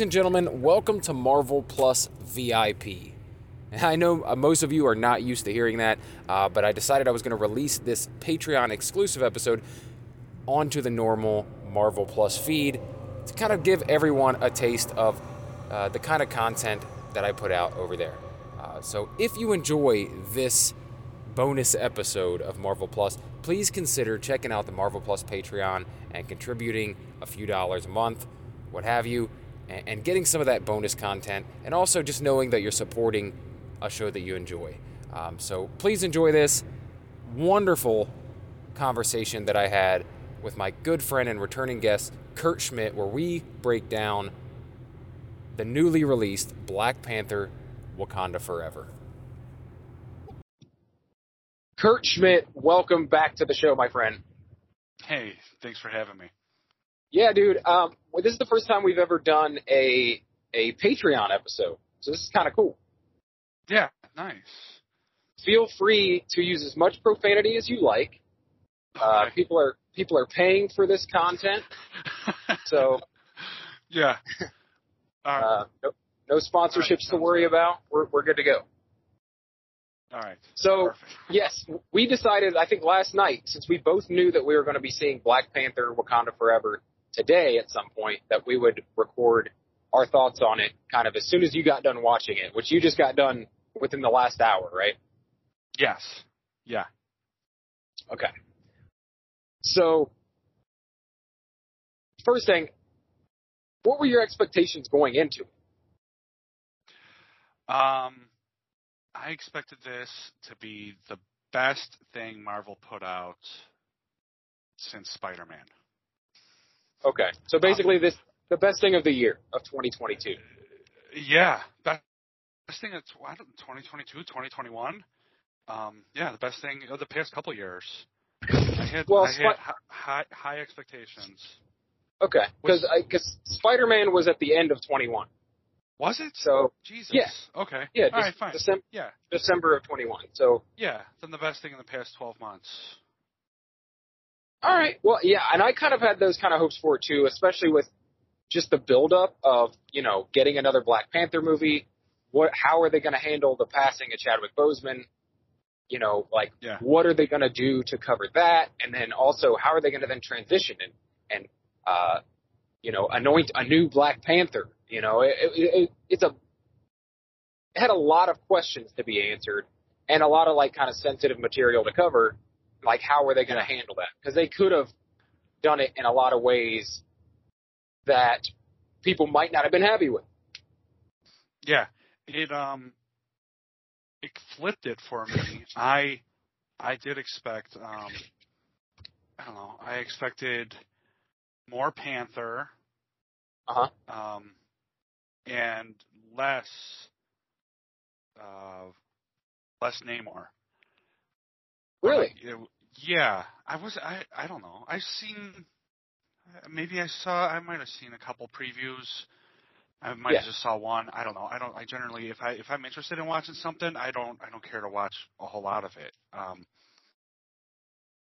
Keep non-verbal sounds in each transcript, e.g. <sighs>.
Ladies and gentlemen, welcome to Marvel Plus VIP. I know uh, most of you are not used to hearing that, uh, but I decided I was going to release this Patreon exclusive episode onto the normal Marvel Plus feed to kind of give everyone a taste of uh, the kind of content that I put out over there. Uh, so if you enjoy this bonus episode of Marvel Plus, please consider checking out the Marvel Plus Patreon and contributing a few dollars a month, what have you, and, and getting some of that bonus content, and also just knowing that you're supporting a show that you enjoy. Um, so please enjoy this wonderful conversation that I had with my good friend and returning guest, Kurt Schmidt, where we break down the newly released Black Panther Wakanda Forever. Kurt Schmidt, welcome back to the show, my friend. Hey, thanks for having me. Yeah, dude. Um, well, this is the first time we've ever done a a Patreon episode, so this is kind of cool. Yeah, nice. Feel free to use as much profanity as you like. Uh, Okay. people are people are paying for this content, <laughs> so yeah. <laughs> Right. uh, no, no sponsorships to worry about. We're we're good to go. All right. So Perfect. yes, we decided. I think last night, since we both knew that we were going to be seeing Black Panther: Wakanda Forever today at some point, that we would record our thoughts on it kind of as soon as you got done watching it, which you just got done within the last hour, right? Yes. Yeah. Okay. So, first thing, what were your expectations going into it? Um, I expected this to be the best thing Marvel put out since Spider-Man. Okay. So basically, this the best thing of the year of 2022. Yeah. Best, best thing of tw- I don't, 2022, 2021. Um, yeah, the best thing of the past couple years. I had, Well, I had hi- high, high expectations. Okay. Because because Spider Man was at the end of 21. Was it? So Jesus. Yeah. Okay. yeah, All just fine. December Yeah. December of 21. So Yeah. Then the best thing in the past 12 months. All right. Well, yeah, and I kind of had those kind of hopes for it too, especially with just the buildup of you know getting another Black Panther movie. What? How are they going to handle the passing of Chadwick Boseman? You know, like Yeah. what are they going to do to cover that? And then also, how are they going to then transition and and uh, you know anoint a new Black Panther? You know, it, it, it, it's a it had a lot of questions to be answered and a lot of like kind of sensitive material to cover. Like, how were they going to handle that? Because they could have done it in a lot of ways that people might not have been happy with. Yeah. It um it flipped it for me. I I did expect um I don't know, I expected more Panther Uh huh. um and less uh less Namor. Really? It- yeah, I was. I. I don't know. I've seen. Maybe I saw. I might have seen a couple previews. I might Yeah. have just saw one. I don't know. I don't. I generally, if I if I'm interested in watching something, I don't. I don't care to watch a whole lot of it. Um.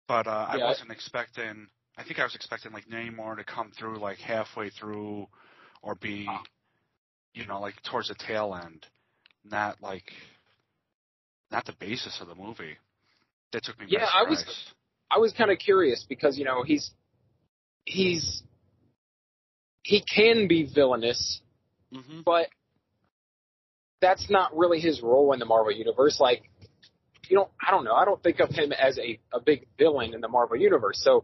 But uh, I Yeah, I- wasn't expecting. I think I was expecting like Namor to come through like halfway through, or be, you know, like towards the tail end, not like, not the basis of the movie. That took me. Yeah, I was- I was kind of curious because you know he's he's he can be villainous, Mm-hmm. but that's not really his role in the Marvel universe. Like, you know, I don't know. I don't think of him as a a big villain in the Marvel universe. So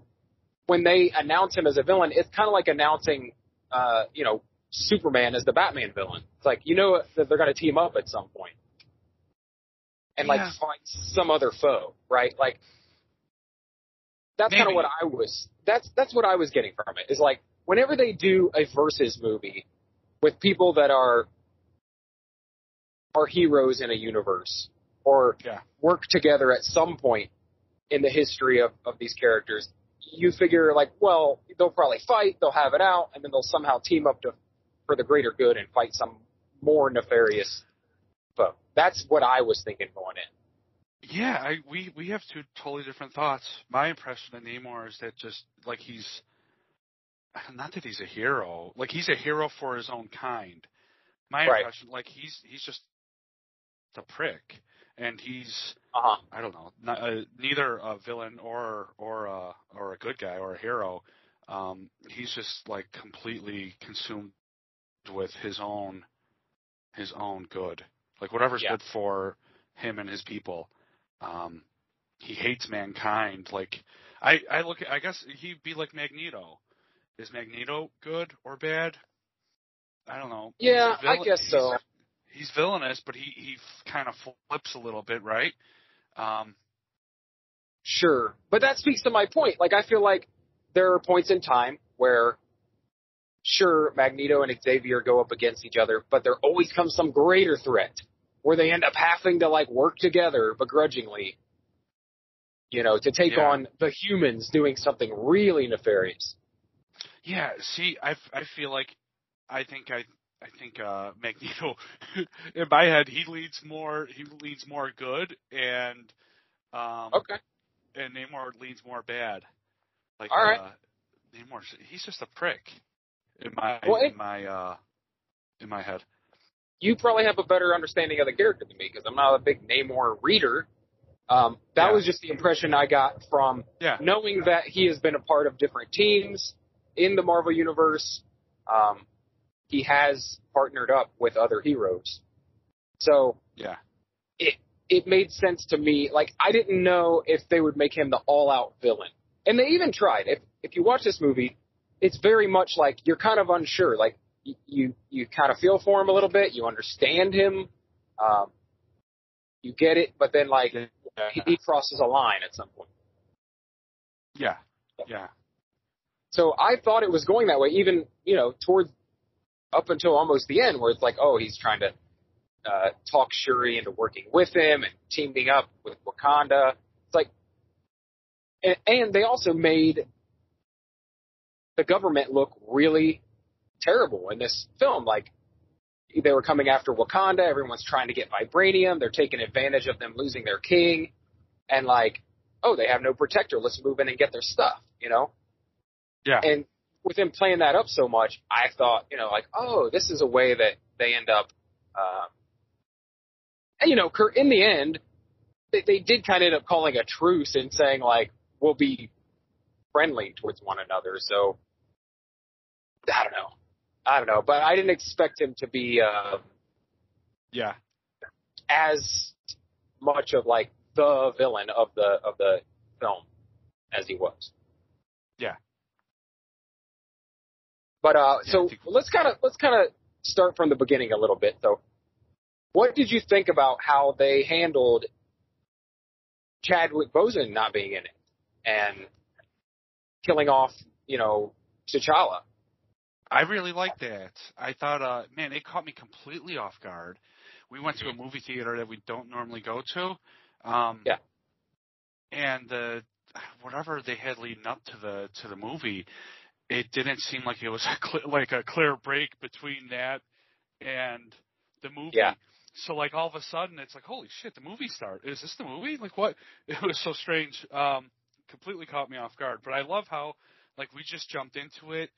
when they announce him as a villain, it's kind of like announcing, uh, you know, Superman as the Batman villain. It's like you know that they're going to team up at some point and like Yeah. find some other foe, right? Like that's kind of what I was. That's that's what I was getting from it. Is like whenever they do a versus movie with people that are are heroes in a universe or Yeah. work together at some point in the history of, of these characters, you figure like, well, they'll probably fight, they'll have it out, and then they'll somehow team up to for the greater good and fight some more nefarious That's what I was thinking going in. Yeah, I we we have two totally different thoughts. My impression of Namor is that just like he's not that he's a hero. Like he's a hero for his own kind. My Right. impression, like he's he's just a prick, and he's Uh huh. I don't know, not, uh, neither a villain or or a or a good guy or a hero. Um, he's just like completely consumed with his own his own good, like whatever's Yeah. good for him and his people. Um, he hates mankind. Like I I look at, I guess he'd be like Magneto. Is Magneto good or bad? I don't know. Yeah, I guess so. he's- He's villainous, but he he kind of flips a little bit, right? Um, Sure, but that speaks to my point. Like I feel like there are points in time where, sure, Magneto and Xavier go up against each other, but there always comes some greater threat where they end up having to like work together begrudgingly. You know, to take Yeah. on the humans doing something really nefarious. Yeah, see, I, I feel like I think I I think uh <laughs> Magneto in my head he leads more he leads more good and um Okay. and Namor leads more bad. Like All right. uh Namor he's just a prick in my Well, in my uh in my head. you probably have a better understanding of the character than me because I'm not a big Namor reader. Um, that Yeah. was just the impression I got from Yeah. knowing that he has been a part of different teams in the Marvel universe. Um, he has partnered up with other heroes, so Yeah. it it made sense to me. Like I didn't know if they would make him the all out villain, and they even tried. If if you watch this movie, it's very much like you're kind of unsure. Like you you kind of feel for him a little bit. You understand him. Um, you get it, but then like he, he crosses a line at some point. Yeah. Yeah. So I thought it was going that way, even you know towards up until almost the end, where it's like, oh, he's trying to uh, talk Shuri into working with him and teaming up with Wakanda. It's like, and, and they also made the government look really terrible in this film. Like they were coming after Wakanda. Everyone's trying to get vibranium. They're taking advantage of them losing their king, and like, oh, they have no protector. Let's move in and get their stuff. You know. Yeah. And with him playing that up so much, I thought, you know, like, oh, this is a way that they end up, uh, and you know, Kurt, in the end, they, they did kind of end up calling a truce and saying like, we'll be friendly towards one another. So, I don't know. I don't know, but I didn't expect him to be, uh, Yeah. as much of like the villain of the, of the film as he was. Yeah. But uh, Yeah, so think- let's kind of let's kind of start from the beginning a little bit. So, what did you think about how they handled Chadwick Boseman not being in it and killing off, you know, T'Challa? I really liked that. I thought, uh, man, it caught me completely off guard. We went to a movie theater that we don't normally go to. Um, Yeah. And the whatever they had leading up to the to the movie, it didn't seem like it was <laughs> a cl- like a clear break between that and the movie. Yeah. So like all of a sudden it's like holy shit the movie start is this the movie like what <laughs> it was so strange um completely caught me off guard but I love how like we just jumped into it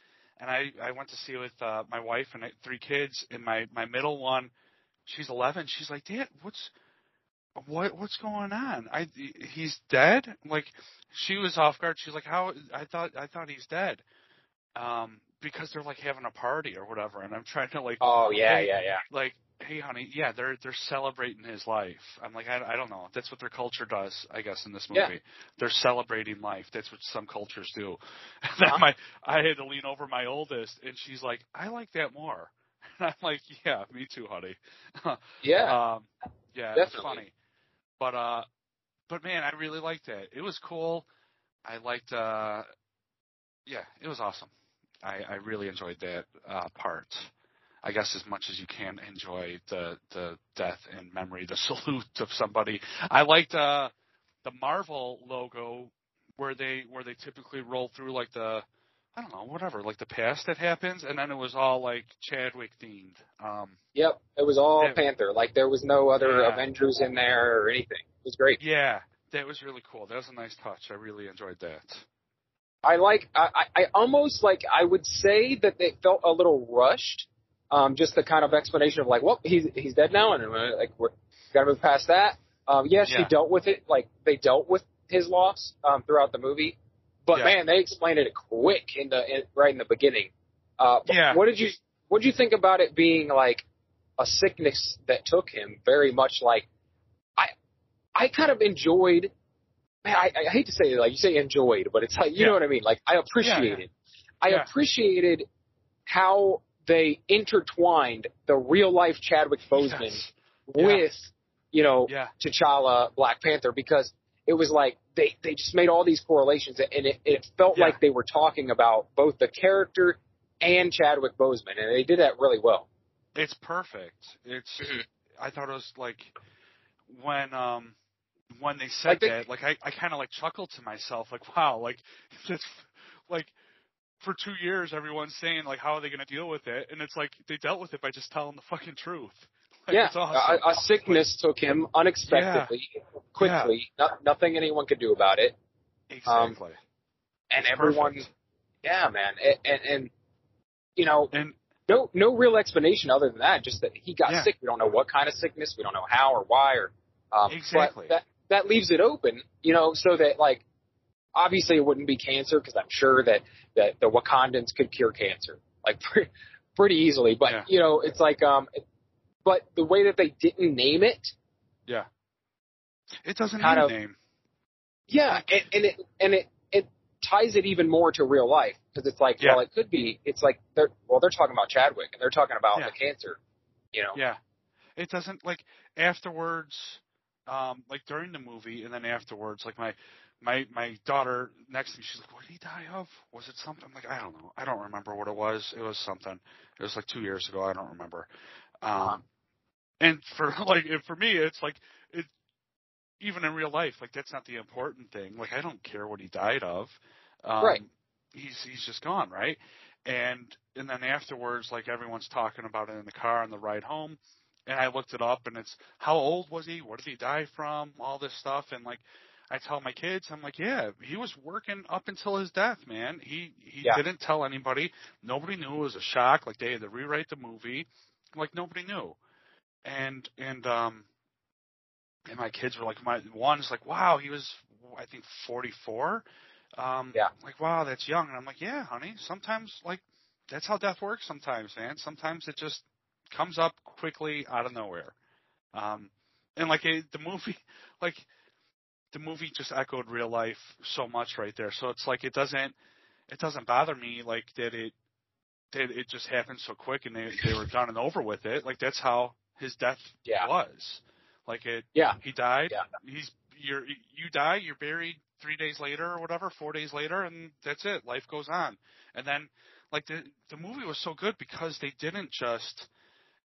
and I I went to see with uh, my wife and I, three kids, and my my middle one, she's 11. She's like, Dad, what's what what's going on? I he's dead. Like she was off guard. She's like, how? I thought I thought he's dead. Um, because they're like having a party or whatever, and I'm trying to like Oh yeah, yeah, yeah. like, hey honey, yeah, they're they're celebrating his life. I'm like, I, I don't know. That's what their culture does, I guess, in this movie. Yeah. They're celebrating life. That's what some cultures do. <laughs> And Uh-huh. my, I had to lean over my oldest, and she's like, I like that more. <laughs> And I'm like, yeah, me too, honey. <laughs> Yeah. Um, yeah, it's Definitely. funny. But uh, but man, I really liked that. It was cool. I liked. uh Yeah, it was awesome. I I really enjoyed that uh part. I guess as much as you can enjoy the the death and memory, the <laughs> salute of somebody. I liked uh the Marvel logo where they where they typically roll through like the I don't know whatever like the past that happens, and then it was all like Chadwick themed. Um, Yep. It was all. Panther. Like there was no other Yeah. Avengers in there or anything. It was great. yeah, that was really cool. That was a nice touch. I really enjoyed that. I like. I, I almost like. I would say that they felt a little rushed. Um, just the kind of explanation of like, well, he's he's dead now, and uh, like we're gotta move past that. Um, yes, Yeah. he dealt with it. Like they dealt with his loss um, throughout the movie, but Yeah. man, they explained it quick in the in, right in the beginning. Uh, Yeah. What did you What did you think about it being like a sickness that took him? Very much like I I kind of enjoyed. Man, I, I hate to say it like you say enjoyed, but it's like you Yeah. know what I mean. Like I appreciated. I appreciated how they intertwined the real life Chadwick Boseman Yes. Yeah. with, you know, Yeah. T'Challa, Black Panther, because it was like they they just made all these correlations, and it, it felt Yeah. like they were talking about both the character and Chadwick Boseman, and they did that really well. It's perfect. It's. Mhm. I thought it was like when um when they said Like they- that, like I I kind of like chuckled to myself, like <laughs> wow, like <laughs> that's like for two years everyone's saying like how are they going to deal with it, and it's like they dealt with it by just telling the fucking truth. <laughs> Like, yeah, it's awesome. a, a sickness took him unexpectedly, quickly. No, nothing anyone could do about it, exactly. and It's everyone, perfect. yeah, man, and, and, and you know, and no no real explanation other than that. Just that he got Yeah. sick. We don't know what kind of sickness. We don't know how or why or um, Exactly. That that leaves it open, you know, so that like obviously it wouldn't be cancer because I'm sure that that the Wakandans could cure cancer like <laughs> pretty, pretty easily. But Yeah. you know, it's like um, but the way that they didn't name it, yeah, it doesn't need a name. yeah, and, and it and it it ties it even more to real life because it's like Yeah. well, it could be. It's like they're well, they're talking about Chadwick and they're talking about Yeah. the cancer, you know. Yeah. It doesn't like afterwards, um, like during the movie and then afterwards, like my my my daughter next to me, she's like, What did he die of? Was it something? I'm like, I don't know. I don't remember what it was. It was something. It was like two years ago, I don't remember. Um and for <laughs> like for me it's like it even in real life, like that's not the important thing. Like I don't care what he died of. Um Right. he's he's just gone, right? And and then afterwards, like everyone's talking about it in the car on the ride home, and I looked it up, and it's how old was he? What did he die from? All this stuff, and like I tell my kids, I'm like, yeah, he was working up until his death, man. He he Yeah. didn't tell anybody. Nobody knew it was a shock. Like they had to rewrite the movie. Like nobody knew, and and um. And my kids were like, my one's like, wow, he was, I think, 44. Um, Yeah. Like, wow, that's young. And I'm like, yeah, honey. Sometimes, like, that's how death works. Sometimes, man. Sometimes it just comes up quickly out of nowhere. Um, and like it, the movie, <laughs> like the movie just echoed real life so much right there. So it's like it doesn't, it doesn't bother me like that it, that it just happened so quick and they they were done and over with it. Like that's how his death Yeah. was. Like it, Yeah. he died. Yeah. He's you're you die. You're buried three days later or whatever, four days later, and that's it. Life goes on. And then like the the movie was so good because they didn't just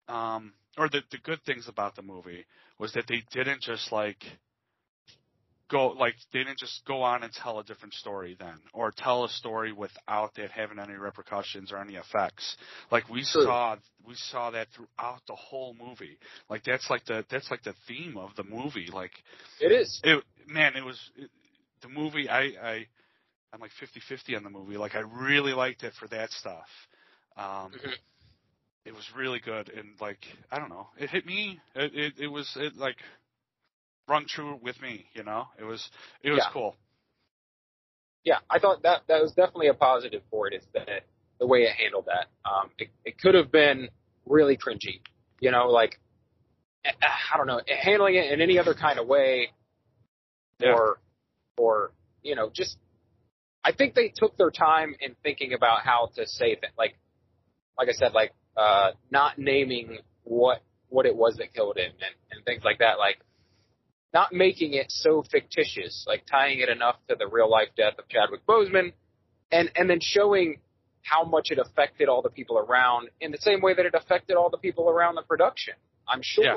um or the the good things about the movie was that they didn't just like go like they didn't just go on and tell a different story then or tell a story without that having any repercussions or any effects like we True. saw we saw that throughout the whole movie like that's like the that's like the theme of the movie like It is. it man it was it, the movie i i i'm like 50-50 on the movie like i really liked it for that stuff um Mhm. it was really good and like i don't know it hit me it it, it was it like rung true with me you know it was it was Yeah. cool yeah, I thought that that was definitely a positive for it. Is that the way it handled that? Um, it, it could have been really cringy, you know, like eh, I don't know, handling it in any other kind of way, Yeah. or or you know, just I think they took their time in thinking about how to say that, like like I said, like uh, not naming what what it was that killed him and, and things like that, like not making it so fictitious, like tying it enough to the real life death of Chadwick Boseman, and and then showing how much it affected all the people around in the same way that it affected all the people around the production. I'm sure. Yeah.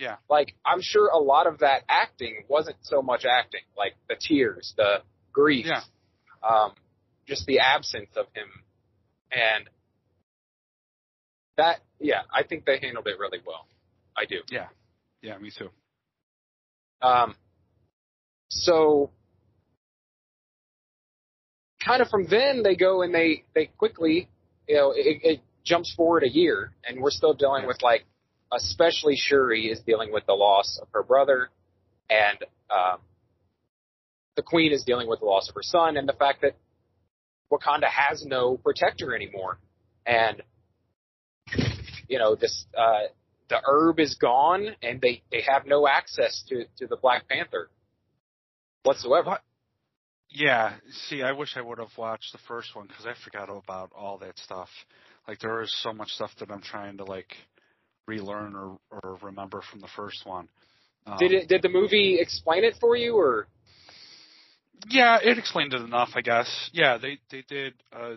Yeah. Like I'm sure a lot of that acting wasn't so much acting, like the tears, the grief, Yeah. um, just the absence of him, and that. Yeah, I think they handled it really well. I do. yeah yeah me too Um, so kind of from then they go and they they quickly, you know, it, it jumps forward a year, and we're still dealing with like, especially Shuri is dealing with the loss of her brother, and um, the Queen is dealing with the loss of her son, and the fact that Wakanda has no protector anymore, and you know this uh, the herb is gone, and they they have no access to to the Black Panther whatsoever. What? Yeah, see, I wish I would have watched the first one because I forgot about all that stuff. Like there is so much stuff that I'm trying to like relearn or or remember from the first one. Um, Did it? Did the movie explain it for you, or Yeah, it explained it enough, I guess. Yeah, they they did a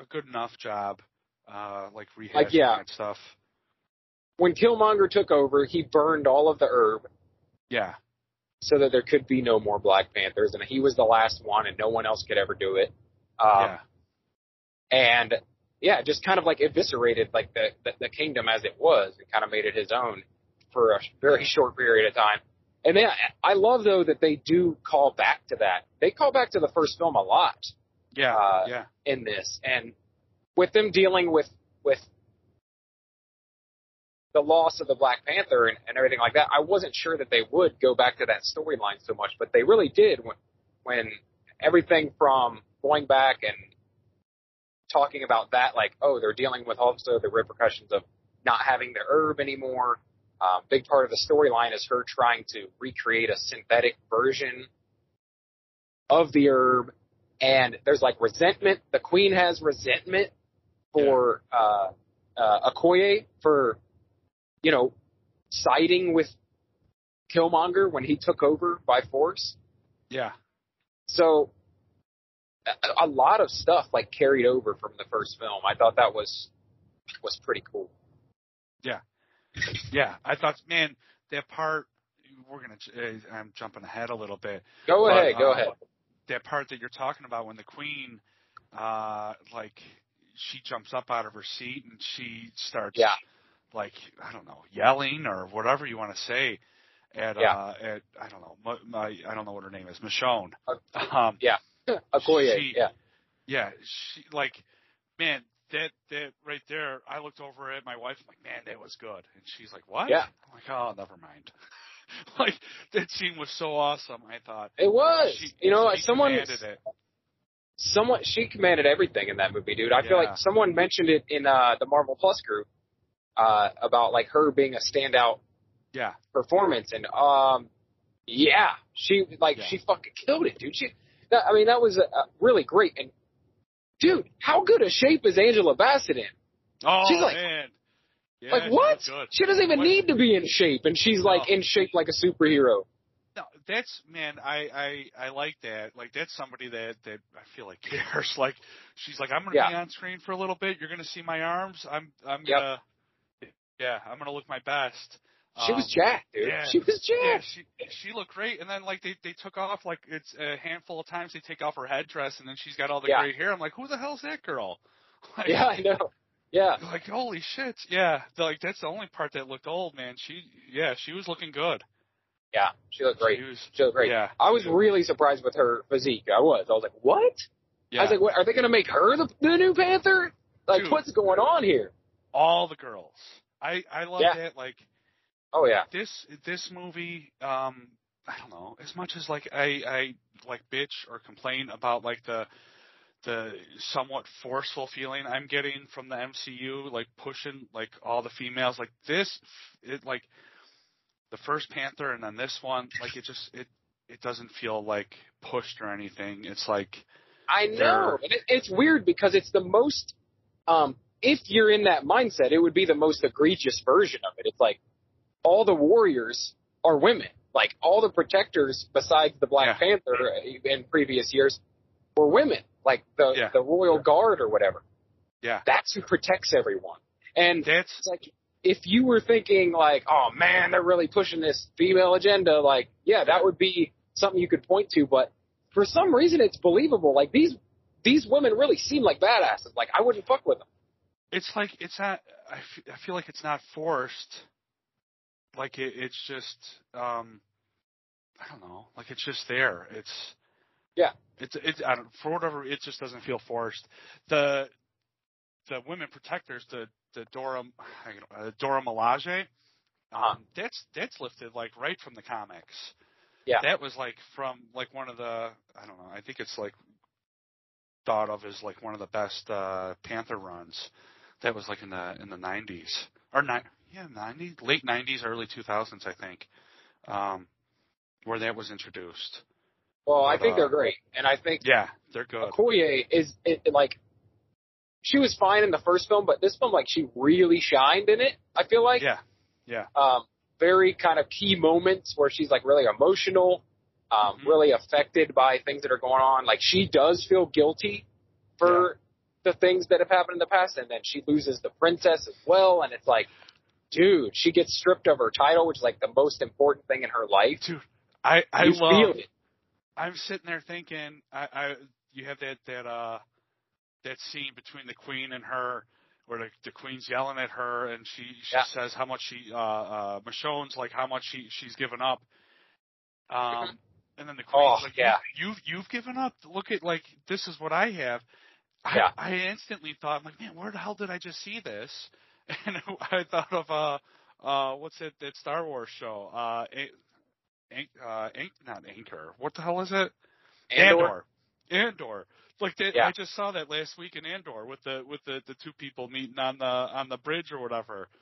a good enough job, uh, like rehashing Like, yeah. that stuff. When Killmonger took over, he burned all of the herb Yeah, so that there could be no more Black Panthers, and he was the last one, and no one else could ever do it. Um, yeah, and yeah, just kind of like eviscerated like the, the the kingdom as it was, and kind of made it his own for a very <laughs> short period of time. And then I love though that they do call back to that. They call back to the first film a lot yeah, uh, yeah, in this, and with them dealing with with the loss of the Black Panther and, and everything like that, I wasn't sure that they would go back to that storyline so much, but they really did when when everything from going back and talking about that, like, oh, they're dealing with also the repercussions of not having the herb anymore. Um, big part of the storyline is her trying to recreate a synthetic version of the herb, and there's like resentment. The queen has resentment for uh, uh, Okoye for you know siding with Killmonger when he took over by force. yeah. So a, a lot of stuff like carried over from the first film. I thought that was was pretty cool. Yeah, Yeah, I thought, man, that part. We're gonna. Uh, I'm jumping ahead a little bit. Go But, ahead, go um, ahead. That part that you're talking about when the queen, uh, like, she jumps up out of her seat and she starts, Yeah. Like, I don't know, yelling or whatever you want to say at, Yeah. uh, at I don't know, my, my I don't know what her name is, Michonne. Uh, Um, Okoye, <laughs> she- yeah. yeah, she like, man, that that right there. I looked over at my wife. I'm like, man, that was good. And she's like, what? Yeah. I'm like, oh, never mind. <laughs> like that scene was so awesome. I thought It was. She- you know, someone commanded it. someone she commanded everything in that movie, dude. I feel like someone mentioned it in uh the Marvel Plus group uh about like her being a standout Yeah, performance and um yeah, she like Yeah. she fucking killed it, dude. She that, I mean that was uh, really great and dude, how good a shape is Angela Bassett in? Oh She's like- man. Yeah, like what? She doesn't even What- need to be in shape and she's like No. in shape like a superhero. No, that's man. I I I like that. Like that's somebody that that I feel like <laughs> cares. Like she's like, I'm gonna Yeah. be on screen for a little bit. You're gonna see my arms. I'm I'm Yep. gonna. Yeah, I'm gonna look my best. She Um, was jacked, dude. yeah. She was Yeah, she she looked great, and then like they they took off like it's a handful of times they take off her headdress, and then she's got all the Yeah. gray hair. I'm like, who the hell's that girl? <laughs> Like, Yeah, I know. Yeah. <laughs> Like holy shit, yeah. Like that's the only part that looked old, man. She yeah, she was looking good. Yeah. She looked great. She was, She looked great. Yeah, I was really surprised with her physique. I was. I was like, what? yeah. I was like, what, are they going to make her the, the new Panther? Like, Dude. what's going on here? all the girls. I I love Yeah. that. Like Oh yeah, this this movie. Um, I don't know. As much as like I I like bitch or complain about like the the somewhat forceful feeling I'm getting from the MCU, like pushing like all the females. Like this, it like the first Panther and then this one. Like it just it it doesn't feel like pushed or anything. It's like I know, and it, it's weird because it's the most. Um, if you're in that mindset, it would be the most egregious version of it. It's like all the warriors are women. Like all the protectors, besides the Black Yeah. Panther uh, in previous years, were women. Like the Yeah. the royal guard or whatever. yeah, That's who protects everyone. And that's it's like if you were thinking like, oh man, they're really pushing this female agenda, like, yeah, that would be something you could point to, but for some reason it's believable. Like these these women really seem like badasses. Like I wouldn't fuck with them. It's like it's not I, f- I feel like it's not forced like it, it's just um i don't know like it's just there it's Yeah. It's it's I don't for whatever it just doesn't feel forced. The the women protectors, the the Dora uh, Dora Milaje, um, Uh-huh. that's that's lifted like right from the comics. Yeah. That was like from like one of the I don't know, I think it's like thought of as like one of the best uh Panther runs. That was like in the in the nineties. Or nine yeah, nineties late nineties, early two thousands I think. Um where that was introduced. Well, I think uh, they're great, and I think Yeah, they're good. Okoye is it, like she was fine in the first film, but this film like she really shined in it. I feel like Yeah. Yeah. um, very kind of key moments where she's like really emotional, um, Mhm. really affected by things that are going on. Like she does feel guilty for the things that have happened in the past, and then she loses the princess as well, and it's like. Dude, she gets stripped of her title, which is like the most important thing in her life. Dude, I I you love feel it. I'm sitting there thinking, I, I you have that that uh that scene between the queen and her, where the, the queen's yelling at her, and she she Yeah. says how much she uh uh Michonne's like how much she she's given up. Um, and then the queen's Oh, like, yeah. you, you've you've given up. Look at like this is what I have. I. I instantly thought, like, man, where the hell did I just see this? <laughs> And I thought of uh uh what's it that Star Wars show? Uh, An- uh, An- not Anchor. What the hell is it? Andor. Andor. Like that, Yeah. I just saw that last week in Andor with the with the the two people meeting on the on the bridge or whatever. <laughs>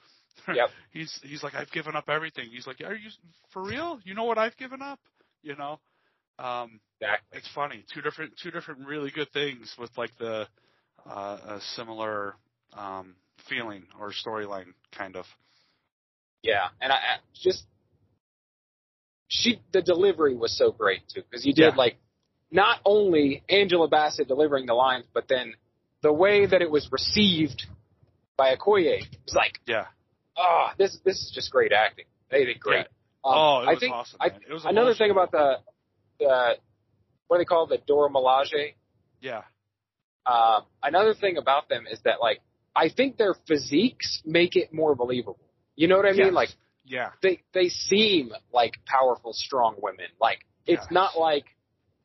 Yep. he's he's like, I've given up everything. He's like, Are you for real? You know what I've given up? You know. Um, Exactly. it's funny. Two different two different really good things with like the uh, a similar um, feeling or storyline kind of. Yeah, and I, I just she the delivery was so great too because you did Yeah. like not only Angela Bassett delivering the lines, but then the way that it was received by Okoye was like, Yeah. oh, this this is just great acting. They did great. Um, oh, it I was think awesome. I. It was another thing about the the what do they call it, the Dora Milaje. yeah Uh, another thing about them is that like I think their physiques make it more believable. You know what I mean? Like yeah they they seem like powerful, strong women. Like it's Yes. not like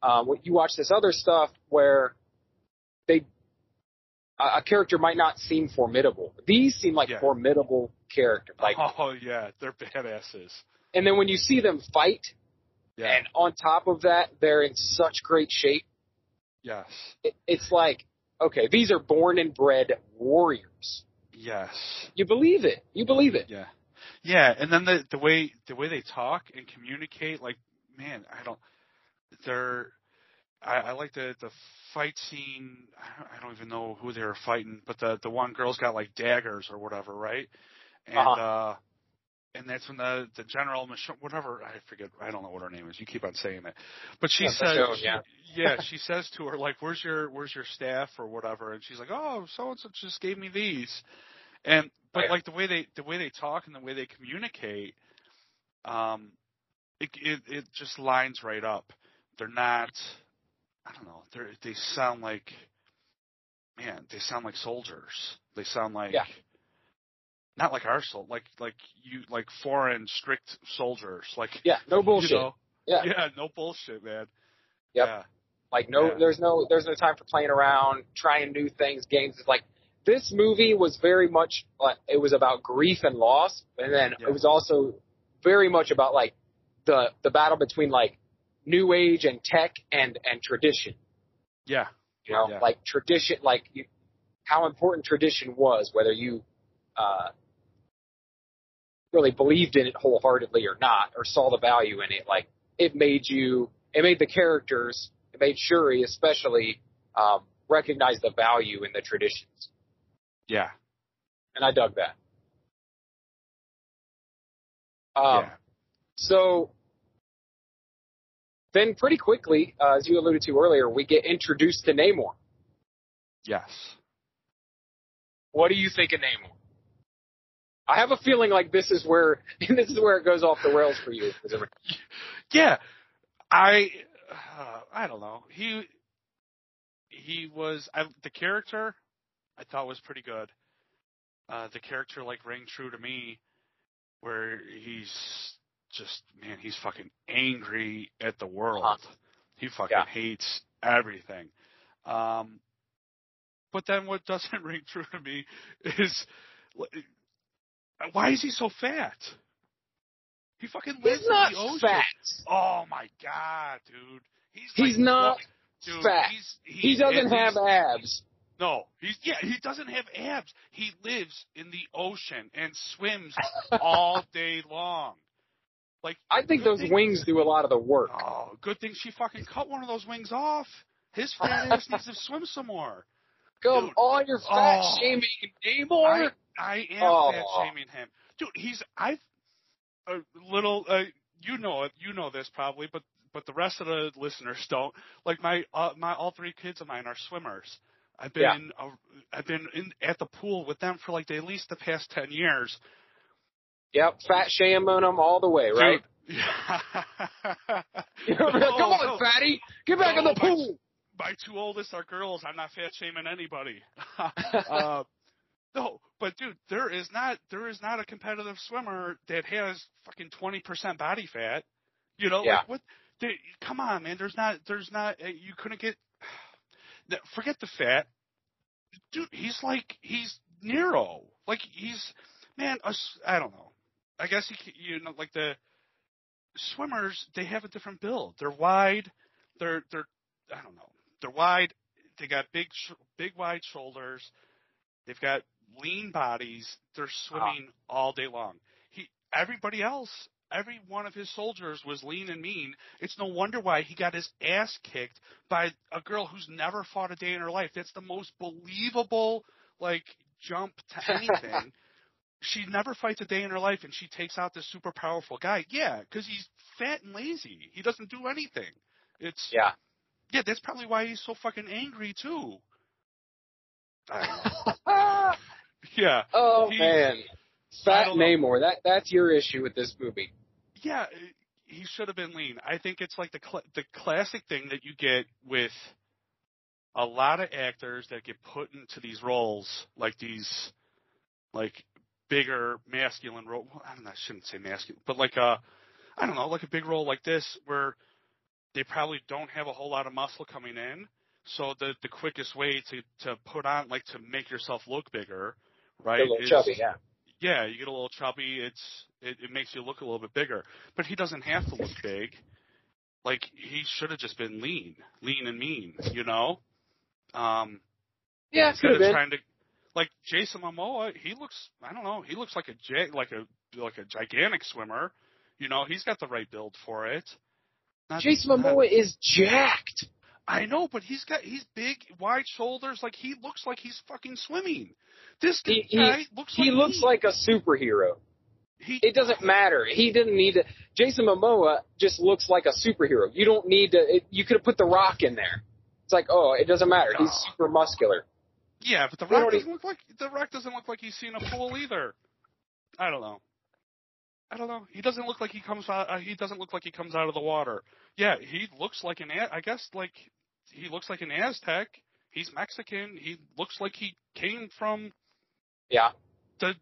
um, when you watch this other stuff where they a, a character might not seem formidable. These seem like Yeah. formidable characters. Like, oh yeah they're badasses. and then when you see them fight, Yeah. and on top of that, they're in such great shape. yes. It, it's like, okay, these are born and bred warriors. Yes. You believe it. You believe it. Yeah. Yeah, and then the the way the way they talk and communicate, like man, I don't. They're. I, I like the the fight scene. I don't, I don't even know who they were fighting, but the the one girl's got like daggers or whatever, right? And Uh-huh. uh and that's when the the general Michonne, whatever I forget, I don't know what her name is. You keep on saying it, but she Yeah, says, Michonne, she- yeah. yeah, she says to her like, "Where's your where's your staff or whatever?" And she's like, "Oh, so and so just gave me these." And but Yeah. like the way they the way they talk and the way they communicate, um, it it it just lines right up. They're not, I don't know. They they sound like, man, they sound like soldiers. They sound like. Yeah. Not like our sol like like you like foreign strict soldiers like Yeah, no <laughs> bullshit. you know yeah. yeah no bullshit man Yep. yeah Like no, Yeah. there's no, there's no time for playing around, trying new things, games. It's like this movie was very much, like it was about grief and loss, and then Yeah. it was also very much about like the the battle between like new age and tech and and tradition. yeah You know, Yeah. like tradition, like you, how important tradition was, whether you uh, really believed in it wholeheartedly or not, or saw the value in it. Like it made you, it made the characters, it made Shuri especially um, recognize the value in the traditions, yeah and I dug that. Um, yeah So then, pretty quickly, uh, as you alluded to earlier, we get introduced to Namor. yes What do you think of Namor? I have a feeling like this is where <laughs> this is where it goes off the rails for you. <laughs> Yeah, I uh, I don't know. He he was I, the character I thought was pretty good. Uh, the character like rang true to me, where he's just man, he's fucking angry at the world. Uh-huh. He fucking Yeah. hates everything. Um, but then what <laughs> doesn't ring true to me is why is he so fat? He fucking lives He's not in the ocean. fat. Oh my god, dude. He's He's like, not dude, fat. He's, He he's doesn't have abs. No, he's yeah, he doesn't have abs. He lives in the ocean and swims <laughs> all day long. Like I think those thing- wings do a lot of the work. Oh, good thing she fucking cut one of those wings off. His fat ass needs to swim some more. Come dude. on, you're fat Oh. shaming Namor. I am Oh. fat shaming him, dude. He's I've a little. Uh, you know it. You know this probably, but but the rest of the listeners don't. Like my uh, my all three kids of mine are swimmers. I've been Yeah. in a, I've been in at the pool with them for like at least the past ten years. Yep, fat shaming them all the way, right? <laughs> Dude. Come No, on, no. fatty, get back in No, the my- pool. my two oldest are girls. I'm not fat shaming anybody. <laughs> <laughs> uh, no, but dude, there is not there is not a competitive swimmer that has fucking twenty percent body fat. You know, Yeah. like what? They, come on, man. There's not there's not uh, you couldn't get. <sighs> Forget the fat, dude. He's like he's Nero. Like he's man. I don't know. I guess he you know like the swimmers they have a different build. They're wide. They're they're I don't know. They're wide. They got big big wide shoulders. They've got lean bodies. They're ah. swimming all day long. He everybody else, every one of his soldiers was lean and mean. It's no wonder why he got his ass kicked by a girl who's never fought a day in her life. That's the most believable like jump to <laughs> anything. she never fights a day in her life and she takes out this super powerful guy. Yeah, because he's fat and lazy. He doesn't do anything. It's Yeah. yeah, that's probably why he's so fucking angry too. <laughs> I don't know. yeah, oh He- man, fat. Namor. That that's your issue with this movie. yeah, he should have been lean. I think it's like the cl- the classic thing that you get with a lot of actors that get put into these roles, like these, like bigger masculine role. Well, I don't know. I shouldn't say masculine, but like a, I don't know, like a big role like this where they probably don't have a whole lot of muscle coming in. So the the quickest way to to put on like to make yourself look bigger, right? a little is- chubby, yeah. yeah, you get a little chubby. It's it, it makes you look a little bit bigger, but he doesn't have to look big. Like he should have just been lean, lean and mean, you know. Um, Yeah, instead of been. trying to, like Jason Momoa, he looks. I don't know. He looks like a like a like a gigantic swimmer. You know, he's got the right build for it. Not- Jason not- Momoa is jacked. I know, but he's got he's big, wide shoulders. Like he looks like he's fucking swimming. This He- he- guy looks like He looks me. like a superhero. he. It doesn't matter. He didn't need to. Jason Momoa just looks like a superhero. You don't need to. It, you could have put The Rock in there. It's like, oh, it doesn't matter. He's super muscular. Yeah, but the Rock doesn't look like the Rock doesn't look like he's seen a pool either. I don't know. I don't know. He doesn't look like he comes out. Uh, he doesn't look like he comes out of the water. Yeah, he looks like an. I guess like he looks like an Aztec. He's Mexican. He looks like he came from Yeah. The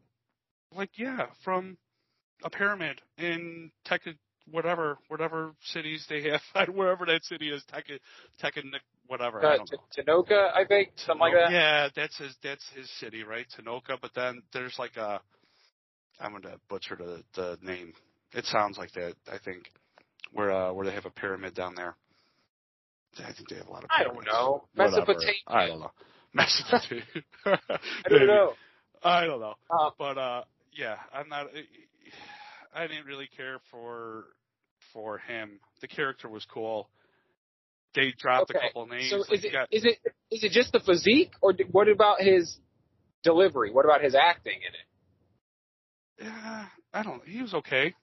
like yeah from a pyramid in Tech whatever whatever cities they have <laughs> wherever that city is Tech Tech whatever I Uh, don't know. Tanoka, I think, something like that. Yeah, that's his that's his city, right? Tanoka. But then there's like a I'm gonna butcher the the name. It sounds like that. I think where uh where they have a pyramid down there. I think they have a lot of. I don't know. Whatever. Mesopotamia. I don't know. <laughs> Mesopotamia. <laughs> I don't know. I don't know. Uh, But uh, yeah, I'm not. I didn't really care for for him. The character was cool. They dropped Okay, a couple names. So like is it got- is it is it just the physique, or what about his delivery? What about his acting in it? Uh, I don't. Know. He was okay.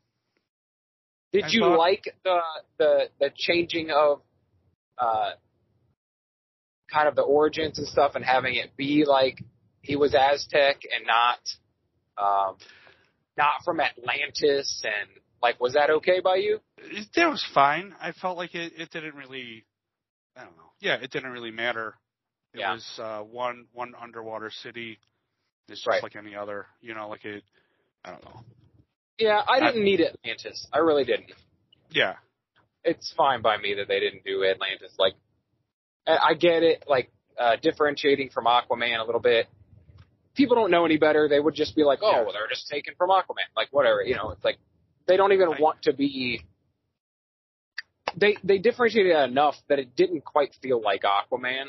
Did I you thought- like the the the changing of uh kind of the origins and stuff, and having it be like he was Aztec and not um not from Atlantis, and like was that okay by you? It, that was fine. I felt like it. It didn't really. I don't know. Yeah, it didn't really matter. It Yeah. was uh, one one underwater city. It's just Right. like any other. You know, like it. I don't know. Yeah, I I- didn't need Atlantis. I really didn't. Yeah. It's fine by me that they didn't do Atlantis. Like, I get it, like uh, differentiating from Aquaman a little bit. People don't know any better. They would just be like, oh, Yeah. well, they're just taken from Aquaman. Like, whatever. You know, it's like they don't even Right. want to be. They they differentiated it enough that it didn't quite feel like Aquaman.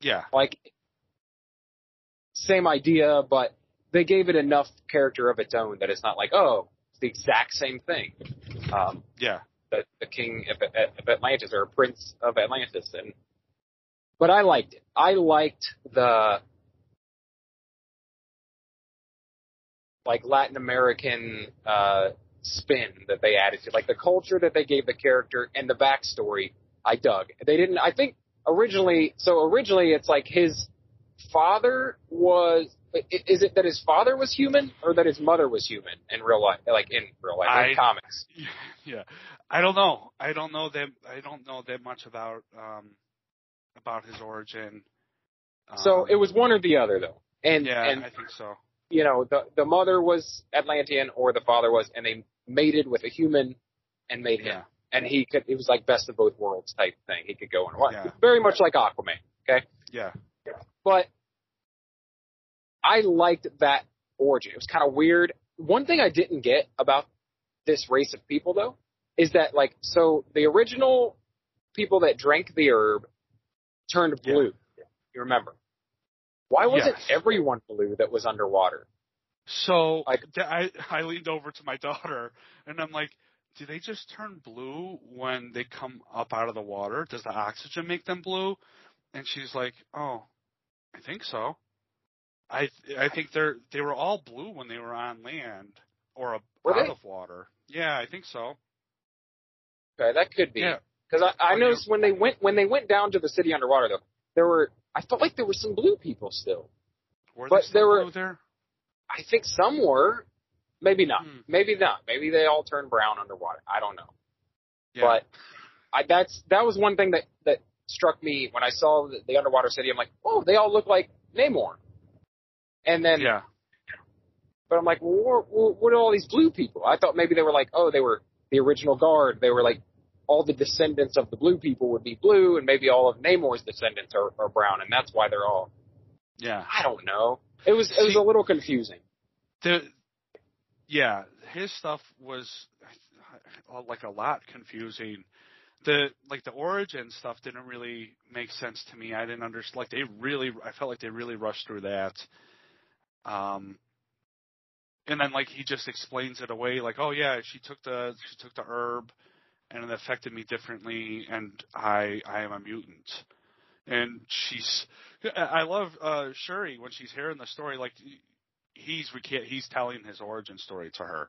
Yeah. Like, same idea, but they gave it enough character of its own that it's not like, oh, it's the exact same thing. Um, Yeah. The, the king of, of Atlantis or prince of Atlantis, and but I liked it. I liked the like Latin American uh, spin that they added to, like the culture that they gave the character and the backstory. I dug. They didn't. I think originally. So originally, it's like his father was. Is it that his father was human or that his mother was human in real life? Like in real life, in I- comics. <laughs> Yeah. I don't know. I don't know that. I don't know that much about um about his origin. So Um, it was one or the other, though. And Yeah, and I think so. you know the the mother was Atlantean or the father was, and they mated with a human and made him. Yeah. And he could. It was like best of both worlds type thing. He could go and what? Yeah. Very much like Aquaman. Okay. Yeah. But I liked that origin. It was kind of weird. One thing I didn't get about this race of people though is that like so the original people that drank the herb turned Yeah. blue. You remember? Why wasn't Yes. everyone blue that was underwater? So Like- I I leaned over to my daughter and I'm like, do they just turn blue when they come up out of the water? Does the oxygen make them blue? And she's like, oh, I think so. I I think they're they were all blue when they were on land or a, Were out they? of water. Yeah, I think so. Okay, that could be. Yeah. Because I, I yeah. noticed when they went when they went down to the city underwater though, there were I felt like there were some blue people still. Were But there were- blue there? I think some were. Maybe not. Hmm. Maybe not. Maybe they all turned brown underwater. I don't know. Yeah. But I, that's that was one thing that that struck me when I saw the, the underwater city. I'm like, oh, they all look like Namor. And then, yeah. but I'm like, well, what, what are all these blue people? I thought maybe they were like, oh, they were the original guard. They were like all the descendants of the blue people would be blue, and maybe all of Namor's descendants are, are brown, and that's why they're all. Yeah. I don't know. It was it was See- a little confusing. the yeah his stuff was uh, like a lot confusing the like the origin stuff didn't really make sense to me i didn't understand like they really i felt like they really rushed through that um and then like he just explains it away like oh yeah she took the she took the herb and it affected me differently and i i am a mutant and she's I love uh Shuri when she's hearing the story like he's he's telling his origin story to her.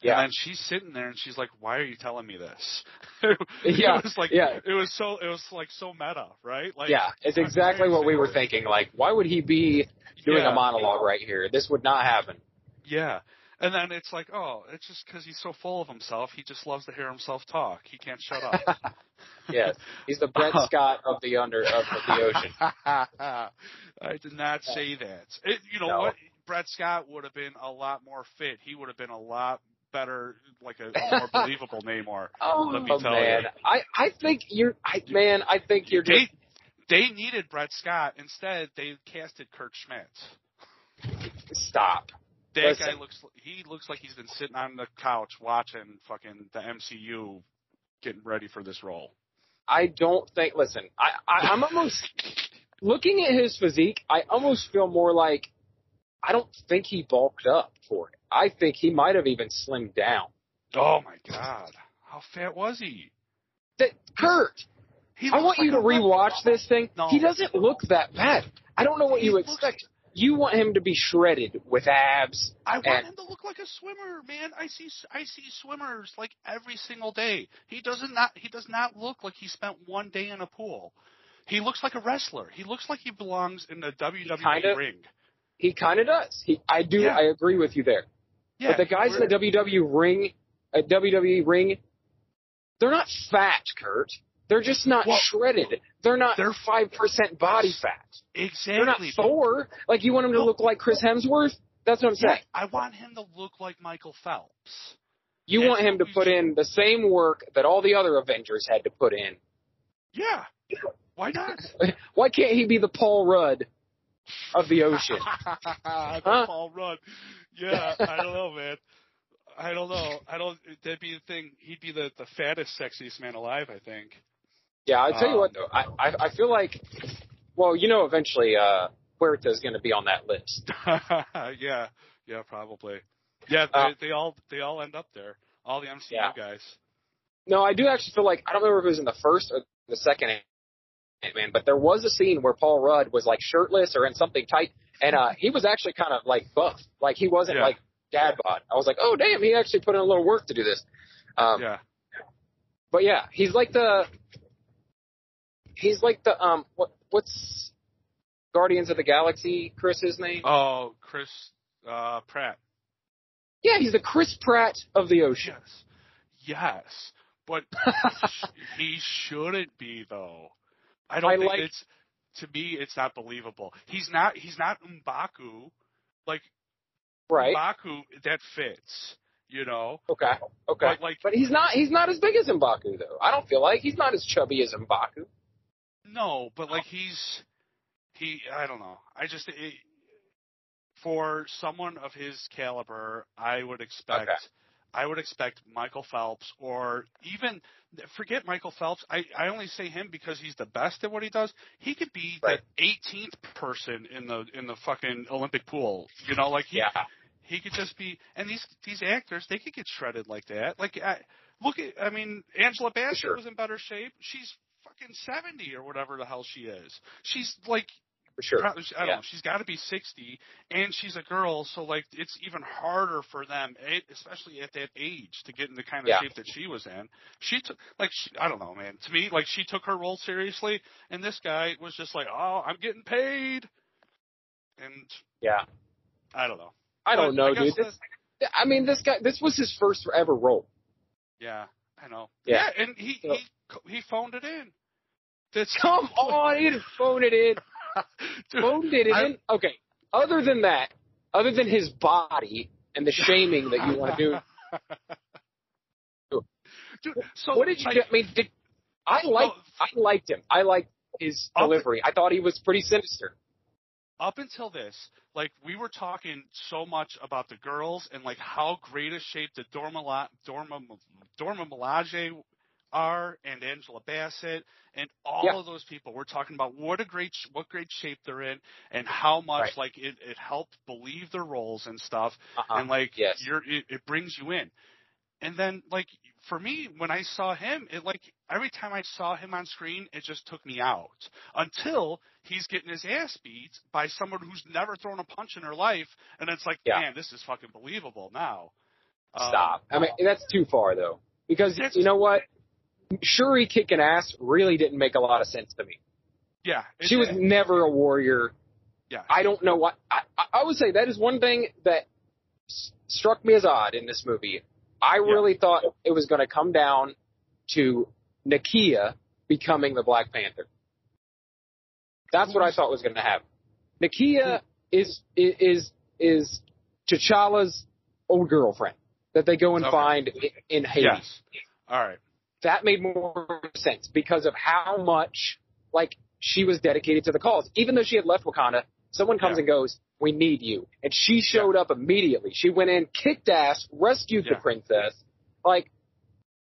Yeah. And then she's sitting there and she's like, "Why are you telling me this?" <laughs> Yeah, it was like yeah. it was so it was like so meta, right? Like yeah, it's exactly what we were thinking. Like, why would he be doing yeah, a monologue right here? This would not happen. Yeah. And then it's like, oh, it's just because he's so full of himself. He just loves to hear himself talk. He can't shut up. <laughs> yes, he's the Brett uh-huh. Scott of the under of the <laughs> ocean. I did not say that. It, you know No. what? Brett Scott would have been a lot more fit. He would have been a lot better, like a, a <laughs> more believable Namor. Oh Let me tell man, you. I I think you're, I man, I think you're just They they needed Brett Scott. Instead, they casted Kurt Schmidt. stop. That Listen. guy looks he looks like he's been sitting on the couch watching fucking the MCU getting ready for this role. I don't think. Listen, I, I I'm almost looking at his physique. I almost feel more like I don't think he bulked up for it. I think he might have even slimmed down. Oh my god. How fat was he? That Kurt, He I want you to like rewatch this thing. No. He doesn't look that bad. I don't know what He you looks- expect. You want him to be shredded with abs. I want him to look like a swimmer, man. I see I see swimmers like every single day. He doesn't not he does not look like he spent one day in a pool. He looks like a wrestler. He looks like he belongs in the WWE kinda- ring. He kind of does. He, I do. Yeah. I agree with you there. Yeah, but the guys in the WWE ring, uh, WWE ring, they're not fat, Kurt. They're just not Well, shredded. They're not. they're- five percent body fat. Exactly. They're not. Thor. Like you want him to look like Chris Hemsworth? That's what I'm Yeah, saying. I want him to look like Michael Phelps. You And want him to put in the same work that all the other Avengers had to put in. Yeah. Why not? <laughs> Why can't he be the Paul Rudd of the ocean? <laughs> the Huh? Paul Rudd. Yeah, I don't know, man. I don't know. I don't. That'd be the thing. He'd be the the fattest, sexiest man alive. I think. Yeah, I tell you what Um, though, I, I I feel like, well, you know, eventually uh, Huerta's going to be on that list. <laughs> yeah. Yeah. Probably. Yeah. Uh, they, they all they all end up there. All the MCU Yeah. guys. No, I do actually feel like I don't remember if it was in the first or the second Ant-Man, but there was a scene where Paul Rudd was like shirtless or in something tight, and uh, he was actually kind of like buff, like he wasn't Yeah. like dad bod. I was like, oh damn, he actually put in a little work to do this. Um, Yeah. But yeah, he's like the he's like the um what what's Guardians of the Galaxy Chris's name? Oh, Chris uh, Pratt. Yeah, he's the Chris Pratt of the ocean. Yes. Yes. But <laughs> he shouldn't be though. I don't I think like- it's to me it's not believable. He's not he's not Mbaku. Like Right. Mbaku that fits, you know. Okay. Okay. But like But he's not he's not as big as Mbaku though. I don't feel like he's not as chubby as Mbaku. no, but like he's he I don't know. I just it, for someone of his caliber, I would expect Okay. I would expect Michael Phelps or even forget Michael Phelps. I, I only say him because he's the best at what he does. He could be Right. the 18th person in the in the fucking Olympic pool. You know, like he Yeah. he could just be. And these these actors, they could get shredded like that. Like I, look at I mean, Angela Bassett Sure. was in better shape. She's fucking 70 or whatever the hell she is. She's like For sure. Probably, I don't Yeah. know. She's got to be 60, and she's a girl, so like it's even harder for them, eh, especially at that age, to get in the kind of Yeah. shape that she was in. She took, like, she, I don't know, man. To me, like she took her role seriously, and this guy was just like, oh, I'm getting paid, and Yeah. I don't know. I don't But know, guess dude. This, I mean, this guy. This was his first ever role. Yeah, I know. Yeah. and he So- he he phoned it in. That's Come on, he didn't phone it in. <laughs> <laughs> Phone did it I- in. Okay. Other than that, other than his body and the shaming that you want to do, <laughs> Dude, so what did you? do? I mean, did I like? I liked him. I liked his delivery. I thought he was pretty sinister. up until this, like we were talking so much about the girls and like how great a shape the Dora Dora Dora Milaje are and Angela Bassett and all Yeah. of those people. We're talking about what a great what great shape they're in and how much Right. like it it helped believe their roles and stuff Uh-huh. and like yes. you're it, it brings you in. And then like for me when I saw him, it like every time I saw him on screen, it just took me out until he's getting his ass beat by someone who's never thrown a punch in her life, and it's like, Yeah. man, this is fucking believable now. Um, Stop. I mean, that's too far though. Because you know what? Shuri kicking ass really didn't make a lot of sense to me. yeah, She was never a warrior. Yeah. I don't know what. I, I- would say that is one thing that s- struck me as odd in this movie. I Yeah. really thought it was going to come down to Nakia becoming the Black Panther. That's what I thought was going to happen. Nakia hmm. is is is T'Challa's old girlfriend that they go and Okay. find i- in Haiti Yes. All right. That made more sense because of how much like she was dedicated to the cause. Even though she had left Wakanda, someone comes Yeah. and goes, "We need you," and she showed up immediately. She went in, kicked ass, rescued the princess. Like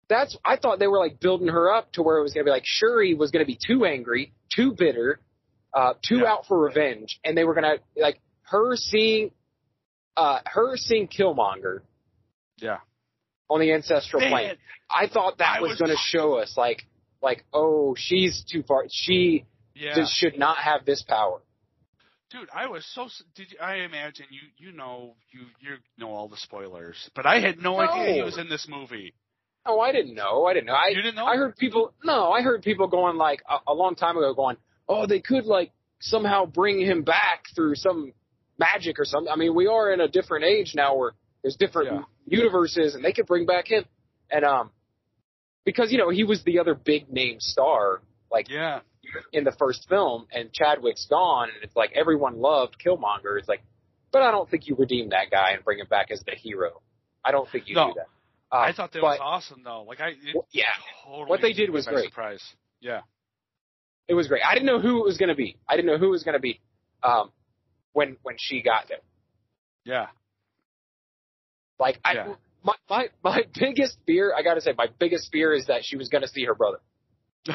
that's I thought they were like building her up to where it was gonna be like Shuri was gonna be too angry, too bitter, uh, too Yeah. out for revenge, and they were gonna like her seeing, uh, her seeing Killmonger Yeah. On the ancestral plane. I thought that I was, was- going to show us like like oh she's too far she Yeah. just should not have this power. Dude, I was so. Did you, I imagine you? You know, you you know all the spoilers, but I had no, No. idea he was in this movie. Oh, I didn't know. I didn't know. I You didn't know? I heard people no, I heard people going like a, a long time ago going, "Oh, they could like somehow bring him back through some magic or something." I mean, we are in a different age now where there's different Yeah. universes and they could bring back him. And um because you know, he was the other big name star like Yeah. in the first film and Chadwick's gone and it's like everyone loved Killmonger. It's like, but I don't think you redeem that guy and bring him back as the hero. I don't think you No. do that. Uh, I thought that but, was awesome though. Like I, it yeah, totally What they did was great. Surprise. Yeah. it was great. I didn't know who it was going to be. I didn't know who it was going to be um, when when she got there. Yeah. Like I, Yeah. my my my <laughs> biggest fear, I got to say, my biggest fear is that she was to see her brother. <laughs>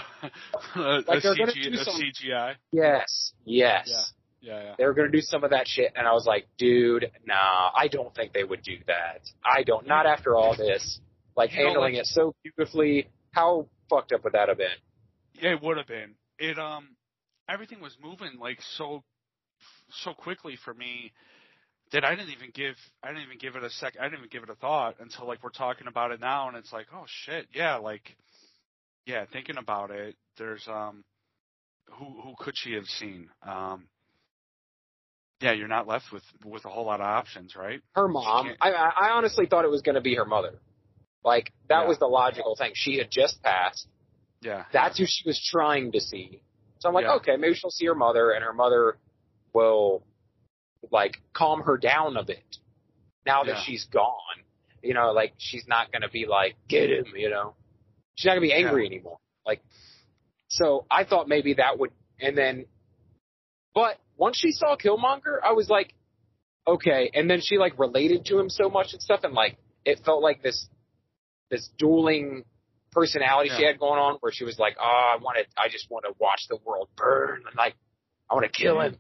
Like, they're gonna do some- CGI. Yes, yes. Yeah. Yeah. Yeah. They were going to do some of that shit, and I was like, dude, nah, I don't think they would do that. I don't. Not after all this. Like You know, handling like- it so beautifully. How fucked up would that have been? Yeah, it would have been. It um, everything was moving like so, so quickly for me that I didn't even give I didn't even give it a sec. I didn't even give it a thought until like we're talking about it now, and it's like, oh shit, yeah, like, yeah, thinking about it, there's um, who who could she have seen? Um, yeah, you're not left with with a whole lot of options, right? Her mom. I I honestly thought it was going to be her mother. Like that Yeah. was the logical thing. She had just passed. Yeah, That's who she was trying to see. So I'm like, Yeah. okay, maybe she'll see her mother, and her mother will like calm her down a bit. Now that Yeah. she's gone, you know, like she's not going to be like, get him, you know, she's not going to be angry anymore. Like, so I thought maybe that would, and then, but once she saw Killmonger, I was like, okay, and then she like related to him so much and stuff, and like it felt like this, this dueling personality she had going on, where she was like, oh, I want to, I just want to watch the world burn, and like, I want to kill mm-hmm. him.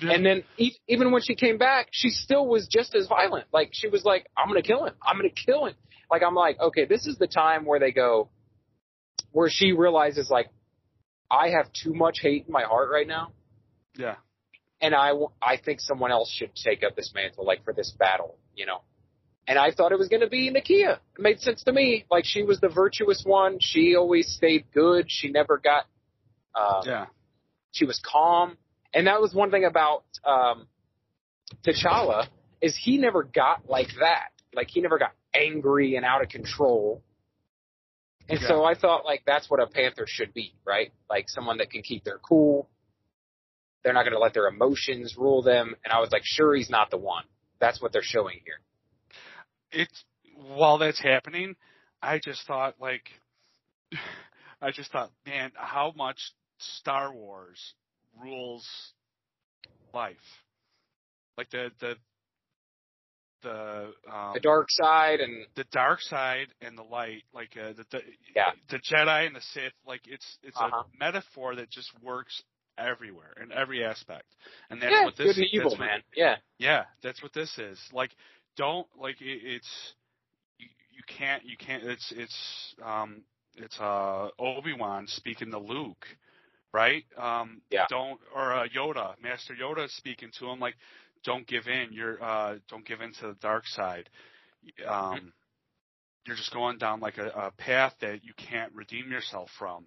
Yeah. And then e- even when she came back, she still was just as violent. Like she was like, "I'm gonna kill him. I'm gonna kill him." Like I'm like, okay, this is the time where they go, where she realizes like, I have too much hate in my heart right now, yeah, and I I think someone else should take up this mantle, like for this battle, you know. And I thought it was gonna be Nakia. It made sense to me. Like she was the virtuous one. She always stayed good. She never got. Uh, yeah, she was calm. And that was one thing about um, T'Challa is he never got like that. Like he never got angry and out of control. And so I thought like that's what a panther should be, right? Like someone that can keep their cool. They're not going to let their emotions rule them. And I was like, sure, he's not the one. That's what they're showing here. it's while that's happening, I just thought like, <sighs> I just thought, man, how much Star Wars rules life, like the the the um, The dark side and the dark side and the light, like uh, the, the Yeah. the Jedi and the Sith, like it's it's Uh-huh. a metaphor that just works everywhere in every aspect, and that's yeah, what this good and evil, what- man. Yeah, yeah, that's what this is. Like, don't like it, it's you, you can't you can't it's it's um it's uh Obi Wan speaking to Luke, right? Um, Yeah. Don't or uh, Yoda, Master Yoda speaking to him like, don't give in. You're uh don't give in to the dark side. Um, you're just going down like a, a path that you can't redeem yourself from.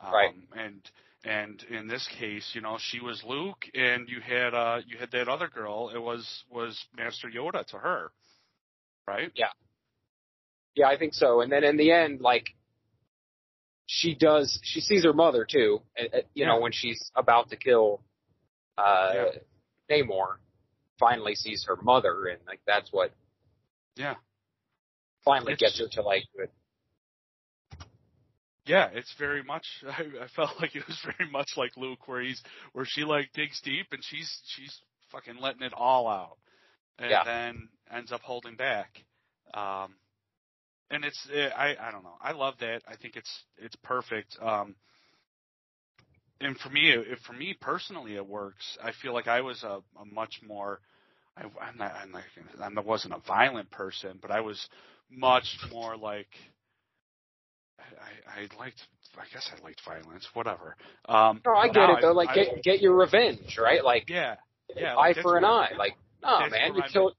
Um, Right. And and in this case, you know, she was Luke, and you had uh you had that other girl. It was was Master Yoda to her, right? yeah, Yeah, I think so. And then in the end, like she does, she sees her mother too. You know, when she's about to kill uh Yeah. Namor, finally sees her mother, and like that's what Yeah. finally It's- gets her to like it. Yeah, it's very much. <laughs> I, I felt like it was very much like Luke, where he's where she like digs deep and she's she's fucking letting it all out, and Yeah. then ends up holding back. Um, and it's eh, I I don't know. I love that. I think it's it's perfect. Um, and for me, it, for me personally, it works. I feel like I was a, a much more. I, I'm not. I'm not. I wasn't a violent person, but I was much more like. I, I liked. I guess I liked violence. Whatever. Um, No, I get it though. I- Like I- get get your revenge, right? Like yeah, yeah. eye like, for an eye. Like no, man, you killed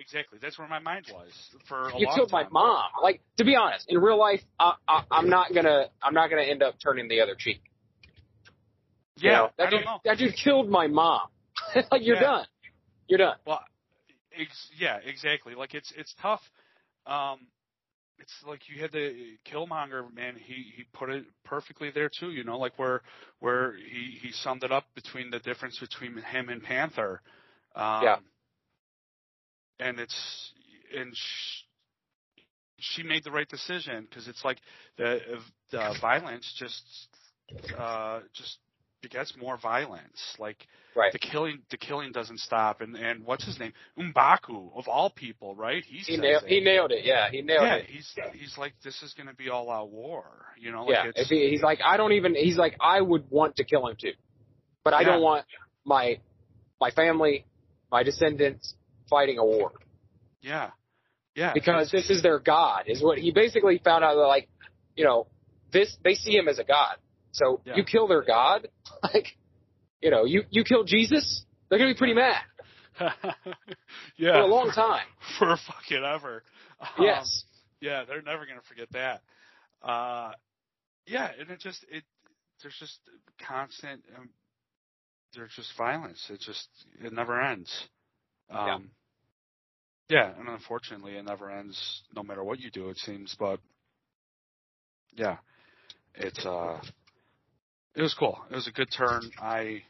Exactly. That's where my mind was for a you killed my mom. Like to be honest, in real life, I, I, I'm not gonna I'm not gonna end up turning the other cheek. You Yeah, know? that I dude that dude killed my mom. <laughs> like you're Yeah. done. You're done. Well, ex- yeah, exactly. Like it's it's tough. Um, it's like you had the Killmonger man. He he put it perfectly there too. You know, like where where he he summed it up between the difference between him and Panther. Um, Yeah. And it's and sh- she made the right decision because it's like the the violence just uh just begets more violence. Like Right. the killing the killing doesn't stop and and what's his name Mbaku of all people right he He nailed, it. he nailed it. Yeah, he nailed yeah it. he's he's like this is gonna be all out war you know like yeah, it's he, he's like, I don't even. He's like, I would want to kill him too, but I Yeah. don't want my my family, my descendants fighting a war yeah yeah because this is their god. Is what he basically found out. That like, you know, this they see him as a god. So Yeah. you kill their god, <laughs> like, you know, you you kill Jesus, they're gonna be pretty mad <laughs> yeah for a long time. <laughs> for fucking ever Um, yes. yeah they're never gonna forget that uh yeah and it just it there's just constant um, there's just violence it just it never ends um yeah. And unfortunately it never ends no matter what you do it seems but yeah it's uh it was cool it was a good turn i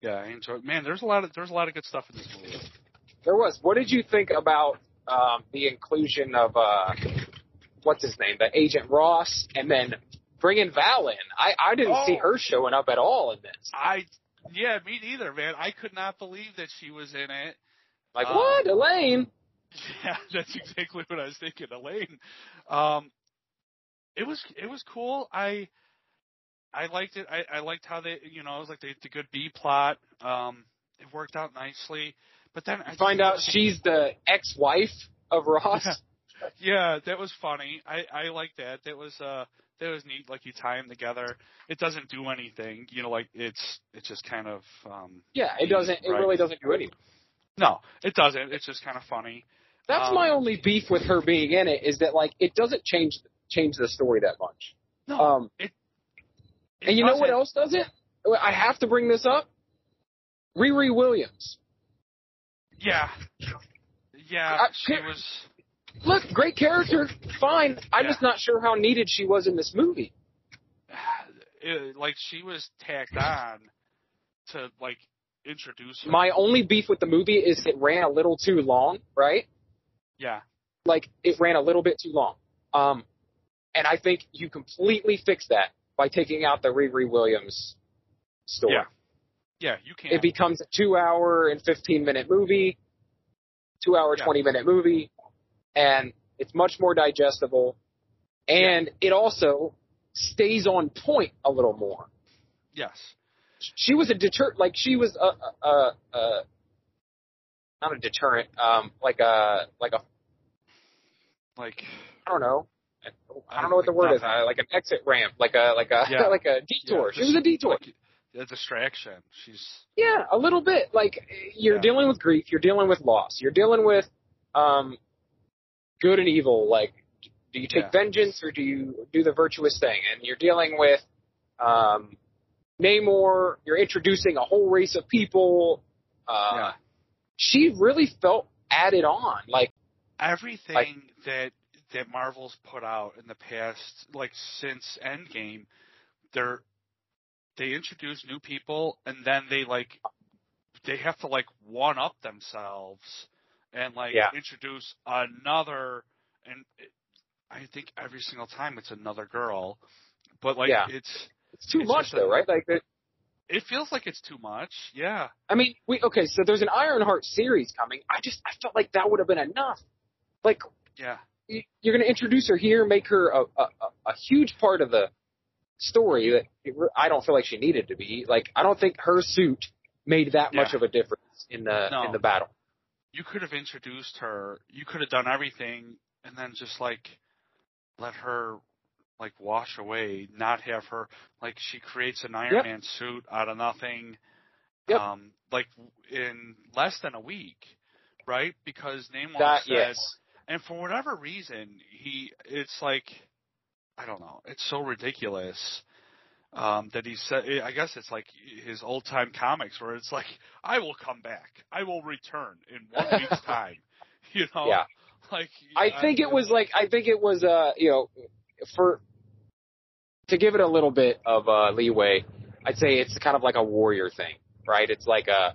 yeah i enjoyed man there's a lot of there's a lot of good stuff in this movie There was. What did you think about um, the inclusion of uh, what's his name, the Agent Ross, and then bringing Val in? I I didn't Oh. see her showing up at all in this. i yeah me neither man i could not believe that she was in it Like Um, what, Elaine? <laughs> Yeah, that's exactly what I was thinking, Elaine. Um, it was it was cool. I I liked it. I, I liked how they, you know, it was like the, the good B plot. Um, it worked out nicely. But then I Find out she's the ex-wife of Ross. <laughs> Yeah, that was funny. I I like that. That was uh that was neat. Like you tie them together. It doesn't do anything. You know, like it's it's just kind of um. Yeah, it doesn't. It really doesn't do anything. No, it doesn't. It's just kind of funny. That's Um, my only beef with her being in it is that like it doesn't change change the story that much. No, Um, it and you know what else does it? I have to bring this up. Riri Williams. Yeah. Yeah, I- she was. Look, great character, fine. I'm Yeah. just not sure how needed she was in this movie. <sighs> It, like she was tacked on to like introduce. Her. My only beef with the movie is it ran a little too long, right? yeah, Like it ran a little bit too long. Um, and I think you completely fix that by taking out the Riri Williams story. Yeah. yeah, you can. It becomes a two hour and 15 minute movie, two hour, Yeah. 20 minute movie, and it's much more digestible. And it also stays on point a little more. yes. She was a deter, like she was a, a, a, a not a deterrent, um, like a, like a, Like I don't know. I don't know what the word is. Nothing. Uh, like an exit ramp, like a, like a, Yeah. <laughs> like a detour. yeah, she was a detour. Like, a distraction. She's Yeah, a little bit. Like you're Yeah. dealing with grief, you're dealing with loss, you're dealing with um good and evil. Like, do you take vengeance or do you do the virtuous thing? And you're dealing with um Namor. You're introducing a whole race of people. Uh, Yeah. She really felt added on. Like, everything that that Marvel's put out in the past, like since Endgame, they're they introduce new people and then they like they have to like one up themselves and like Yeah. introduce another and it, I think every single time it's another girl, but like Yeah. it's it's too It's much, though, right? Like, the, it feels like it's too much. Yeah. I mean, we okay. So there's an Ironheart series coming. I just I felt like that would have been enough. Like, Yeah. y- you're going to introduce her here, make her a, a, a- huge part of the story that it I don't feel like she needed to be. Like, I don't think her suit made that much of a difference in the No. in the battle. you could have introduced her. You could have done everything, and then just like let her like wash away. Not have her like she creates an Iron Yep. Man suit out of nothing. Yep. Um, like in less than a week, right? Because Namor That said, yes, and for whatever reason, he it's like I don't know. It's so ridiculous. Um, that he said, I guess it's like his old time comics where it's like, I will come back. I will return in one <laughs> week's time. You know? Yeah. Like, I think it was like I think it was uh you know for to give it a little bit of uh leeway, I'd say it's kind of like a warrior thing, right? It's like a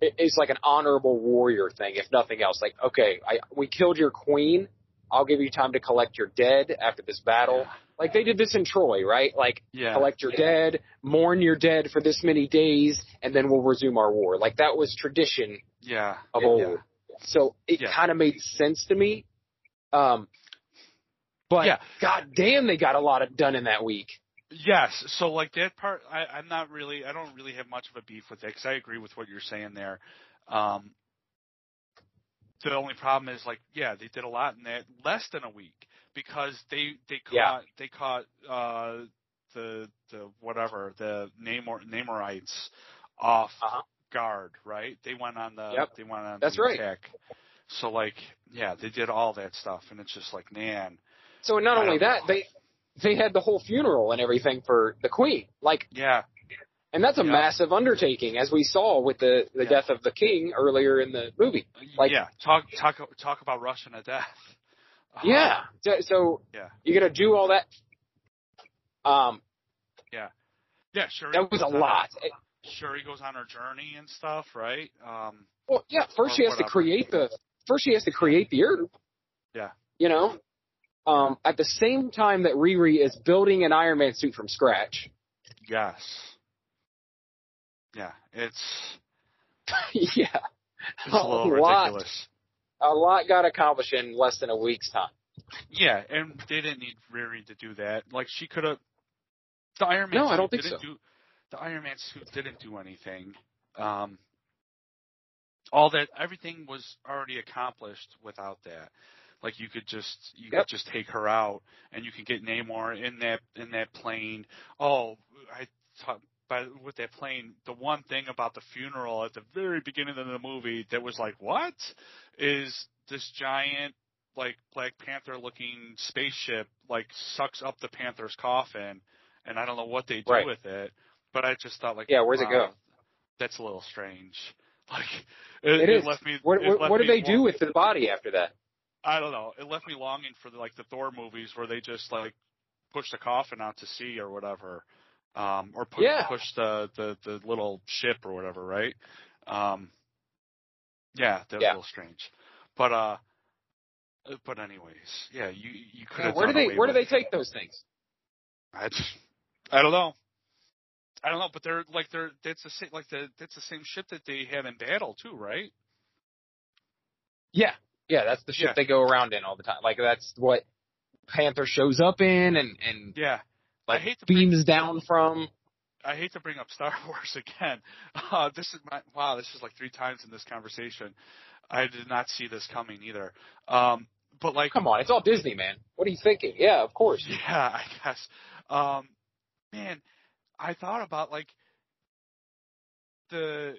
it's like an honorable warrior thing, if nothing else. Like, okay, I we killed your queen, I'll give you time to collect your dead after this battle. Yeah. Like they did this in Troy, right? Like Yeah. collect your dead, mourn your dead for this many days, and then we'll resume our war. Like that was tradition Yeah. of yeah. old. So it Yeah. kind of made sense to me. Um, but Yeah. god damn, they got a lot of done in that week. Yes. So like that part, I, I'm not really, I don't really have much of a beef with it because I agree with what you're saying there. Um, the only problem is like, yeah, they did a lot in that less than a week because they they caught Yeah. they caught uh the the whatever the Namor Namorites off Uh-huh. guard, right? They went on the Yep. they went on That's the right. attack. So like, yeah, they did all that stuff, and it's just like, man, So not only that, know. they they had the whole funeral and everything for the queen. Like, yeah, and that's a Yeah. massive undertaking, as we saw with the the Yeah. death of the king earlier in the movie. Like- yeah, talk talk talk about rushing to death. Uh, Yeah. So, so Yeah. you're gonna do all that. Um, yeah, Yeah. sure. that was a lot. Sure, he goes on her journey and stuff, right? Um, Well, yeah. First, she has to create the. First, she has to create the herb. Yeah. You know. Um, at the same time that Riri is building an Iron Man suit from scratch. yes. Yeah, it's <laughs> yeah. it's a little lot. ridiculous. A lot got accomplished in less than a week's time. Yeah, and they didn't need Riri to do that. Like she could have. The Iron Man No, I suit don't think didn't so. do. The Iron Man suit didn't do anything. Um, all that everything was already accomplished without that. Like you could just you Yep. could just take her out, and you can get Namor in that in that plane. Oh, I thought. But with that plane, the one thing about the funeral at the very beginning of the movie that was like, what? Is this giant like Black Panther looking spaceship like sucks up the Panther's coffin, and I don't know what they do Right. with it. But I just thought like, Yeah, where's it go? That's a little strange. <laughs> Like it, It is. left me. What, it what, what do they do with the body after that? I don't know. It left me longing for the, like the Thor movies where they just like push the coffin out to sea or whatever, um, or push Yeah. push the, the the little ship or whatever, right? Um, yeah, that was Yeah. a little strange, but uh, but anyways, yeah, you you could Yeah, have. where do they Where do they take those things? I, I don't know. I don't know, but they're like they're that's the same like the that's the same ship that they had in battle too, right? Yeah, yeah, that's the ship Yeah. they go around in all the time. Like that's what Panther shows up in, and and Yeah. like I hate to beams down from. I hate to bring up Star <laughs> Wars again. Uh, this is my wow. This is like three times in this conversation. I did not see this coming either. Um, but like, Come on, it's all Disney, man. What are you thinking? Yeah, of course. <laughs> yeah, I guess. Um, man, I thought about like the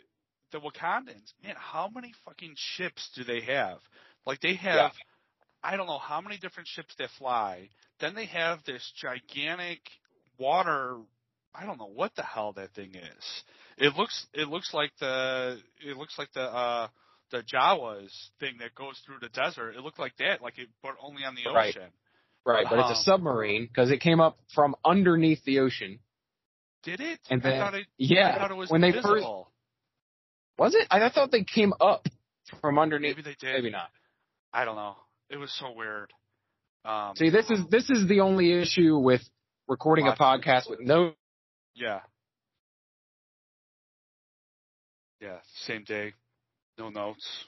the Wakandans. Man, how many fucking ships do they have? Like they have. Yeah. I don't know how many different ships that fly. Then they have this gigantic water. I don't know what the hell that thing is. It looks it looks like the it looks like the uh the Jawas thing that goes through the desert. It looked like that, like it but only on the Right. ocean. Right, but it's Um, a submarine because it came up from underneath the ocean. Did it? And then- thought it Yeah, I thought it was when they first was it? I, I thought they came up from underneath. Maybe they did. Maybe not. I don't know. It was so weird. Um See, this is this is the only issue with recording a podcast with no. Yeah. Yeah, same day. No notes.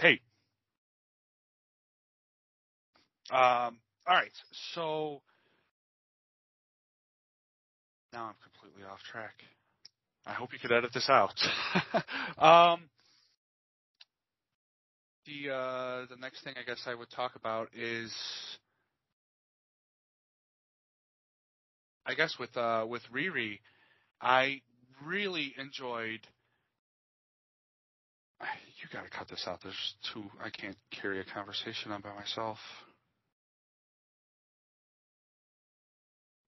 Hey. Um all right. So now I'm completely off track. I hope you could edit this out. <laughs> um the uh, the next thing I guess I would talk about is I guess with uh, with Riri, I really enjoyed. You got to cut this out. There's too. I can't carry a conversation on by myself.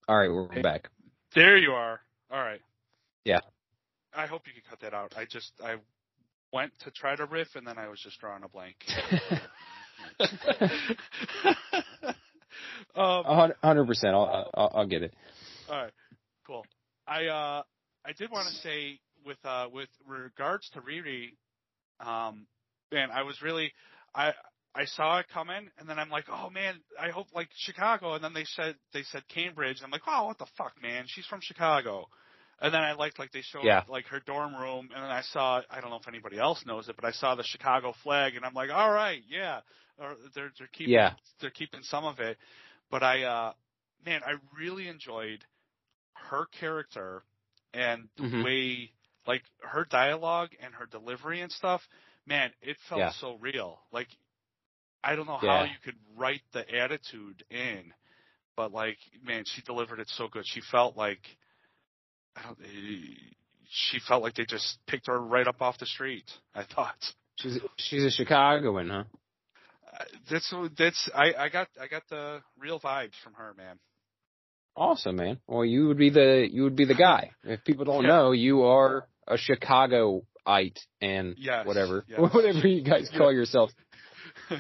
All right, we're back. There you are. All right. Yeah. I hope you can cut that out. I just I went to try to riff and then I was just drawing a blank. <laughs> um, hundred percent. I'll, I'll I'll get it. All right, cool. I uh I did want to say with uh with regards to Riri, um, man, I was really I I saw it coming, and then I'm like, oh man, I hope like Chicago, and then they said they said Cambridge, and I'm like, oh, what the fuck, man, she's from Chicago. And then I liked like they showed Yeah. like her dorm room, and then I saw I don't know if anybody else knows it, but I saw the Chicago flag, and I'm like, all right, yeah, or they're they're keeping Yeah. they're keeping some of it, but I uh man, I really enjoyed her character and the Mhm. way like her dialogue and her delivery and stuff. Man, it felt Yeah. so real. Like I don't know how you could write the attitude in, but like man, she delivered it so good. She felt like she felt like they just picked her right up off the street. I thought. She's she's a Chicagoan, huh? Uh, That's that's I I got I got the real vibes from her, man. Awesome, man. Well, you would be the you would be the guy. If people don't Yeah. know, you are a Chicagoite and Yes, whatever, yes. <laughs> whatever you guys call yourself. <laughs>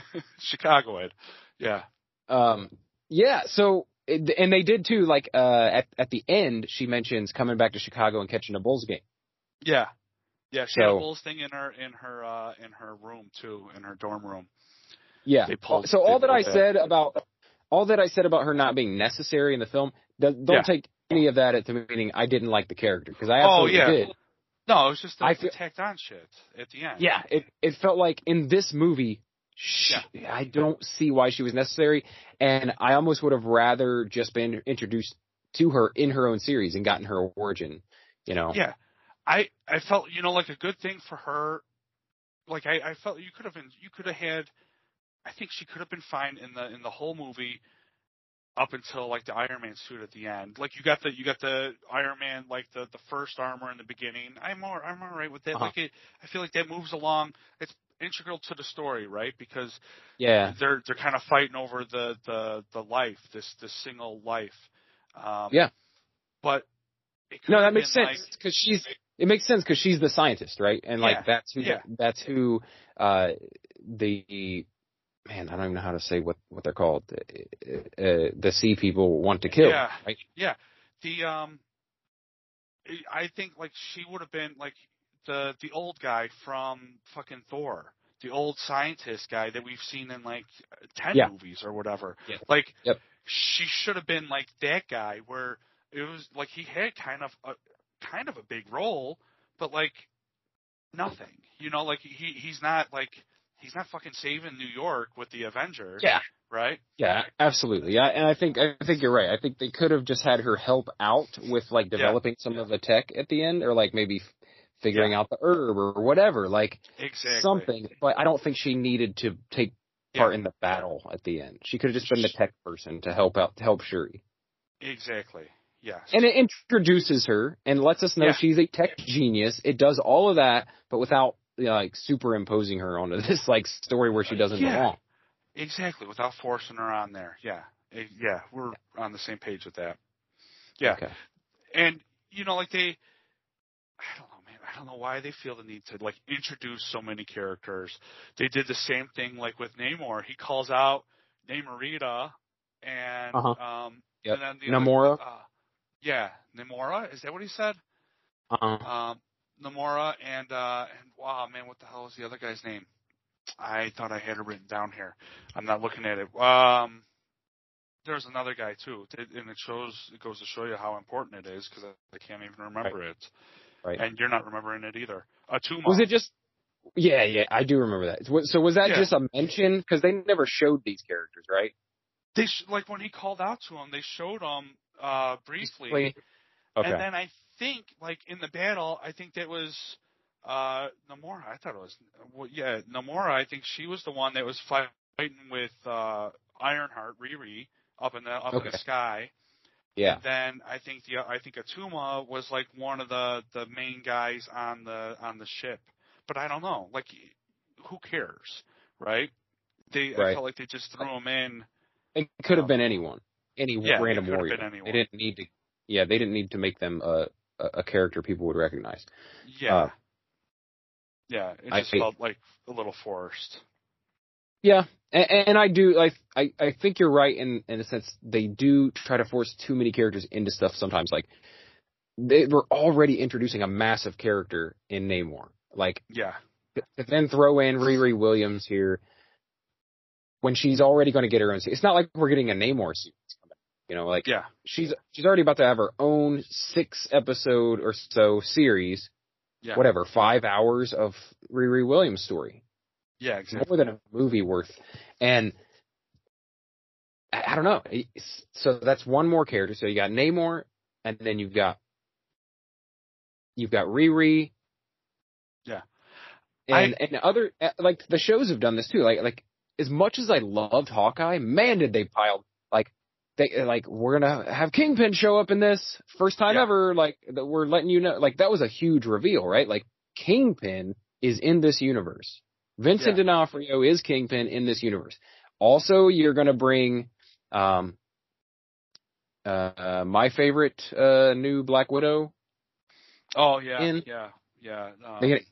Chicagoid. Yeah. Um, yeah. So, and they did too. Like uh, at at the end, she mentions coming back to Chicago and catching a Bulls game. Yeah. Yeah, she had a So- Bulls thing in her in her uh in her room too, in her dorm room. Yeah. Pulled- so all that I that. said about all that I said about her not being necessary in the film, do- don't Yeah. take any of that at the meaning I didn't like the character because I Oh, absolutely yeah. did. No, it was just the, I the feel- tacked on shit at the end. Yeah, it it felt like in this movie, sh I don't see why she was necessary, and I almost would have rather just been introduced to her in her own series and gotten her origin. You know? Yeah. I I felt you know like a good thing for her. Like I I felt you could have been you could have had. I think she could have been fine in the in the whole movie. Up until like the Iron Man suit at the end, like you got the you got the Iron Man like the the first armor in the beginning. I'm all I'm all right with that. Uh-huh. Like it, I feel like that moves along. It's integral to the story, right? Because Yeah. they're they're kind of fighting over the the the life, this this single life. Um, Yeah. But it could No, that makes sense like- because she's. It makes sense because she's the scientist, right? And like Yeah, that's who yeah. that's who uh the man I don't even know how to say what what they're called. Uh, uh, the sea people want to kill. Yeah. Right? Yeah. The um I think like she would have been like the the old guy from fucking Thor. The old scientist guy that we've seen in like ten Yeah. movies or whatever. Yeah. Like Yep. she should have been like that guy where it was like he had kind of a kind of a big role, but like nothing. You know, like he he's not like he's not fucking saving New York with the Avengers. Yeah. Right? Yeah, absolutely. Yeah, and I think I think you're right. I think they could have just had her help out with like Yeah. developing some of the tech at the end, or like maybe figuring out the herb or whatever, like Exactly. something. But I don't think she needed to take Yeah. part in the battle at the end. She could have just been the tech person to help out to help Shuri, Exactly. Yes. and it introduces her and lets us know Yeah. she's a tech genius. It does all of that, but without you know, like superimposing her onto <laughs> this like story where she doesn't Yeah. belong. Exactly, without forcing her on there. Yeah, Eh, yeah, we're on the same page with that. Yeah, Okay. and you know, like they, I don't know. I don't know why they feel the need to like introduce so many characters. They did the same thing like with Namor. He calls out Namorita, and Uh-huh. um, Yep. and then the other- Namora. uh, yeah, Namora. Is that what he said? Uh-uh. Um, Namora and uh, and wow, man, what the hell is the other guy's name? I thought I had it written down here. I'm not looking at it. Um, there's another guy too, and it shows it goes to show you how important it is because I, I can't even remember it, Right. and you're not remembering it either. A Atuma. Was it just? Yeah, yeah, I do remember that. So- So was that Yeah. just a mention? Because they never showed these characters, right? They sh- like when he called out to him, they showed him uh briefly. Okay. and then I think like in the battle, I think that was uh Namora. I thought it was well, yeah Namora. I think she was the one that was fighting with uh Ironheart Riri up in the up in the sky. Yeah. Then I think the I think Atuma was like one of the the main guys on the on the ship. But I don't know. Like who cares, right? They I Right. felt like they just threw him in. It could have been anyone, any Yeah, it random warrior. been anyone. They didn't need to. Yeah, they didn't need to make them a a, character people would recognize. Yeah. Uh, yeah, it I- just felt like a little forced. Yeah, and, and I do. I, I I think you're right in in a sense. They do try to force too many characters into stuff sometimes. Like they were already introducing a massive character in Namor. Like Yeah. to then throw in Riri Williams here when she's already going to get her own. se- It's not like we're getting a Namor series. coming, You know, like Yeah. she's she's already about to have her own six episode or so series. Yeah. Whatever, five hours of Riri Williams story, Yeah, exactly. more than a movie worth. And I, I don't know. So that's one more character. So you got Namor, and then you've got you've got Riri. Yeah. And and other uh, like the shows have done this too. Like like as much as I loved Hawkeye, man, did they pile like they like we're gonna have Kingpin show up in this first time Yeah. ever. Like we're letting you know. Like that was a huge reveal, right? Like Kingpin is in this universe. Vincent Yeah. D'Onofrio is Kingpin in this universe. Also, you're gonna bring um uh my favorite uh new Black Widow. Oh yeah, in- yeah, yeah. Um, get-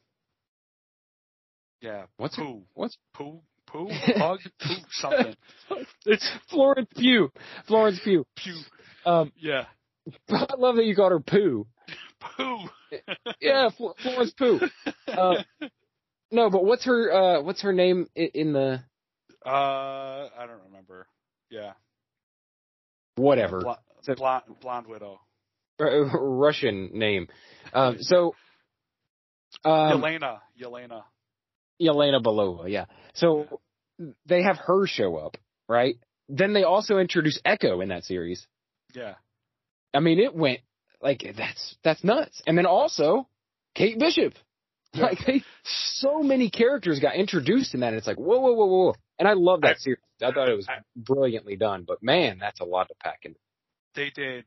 yeah. What's poo? what's Poo? Poo? Pug? <laughs> Poo? Something. It's Florence Pugh? Florence Pugh. pew. Um, Yeah. <laughs> I love that you called her Pooh. Poo. Yeah, Fl- Florence Pooh. Uh, <laughs> no, but what's her uh what's her name in, the uh, I don't remember. Yeah. whatever Bla- So- blonde, blonde widow. uh, Russian name? Um, so um, Yelena. Yelena. Yelena Belova, yeah. So they have her show up, right? Then they also introduce Echo in that series. Yeah. I mean, it went like that's that's nuts. And then also Kate Bishop. <laughs> Like they, so many characters got introduced in that. And it's like whoa, whoa, whoa, whoa. And I love that I- series. I thought it was I- brilliantly done. But man, that's a lot to pack in. They did.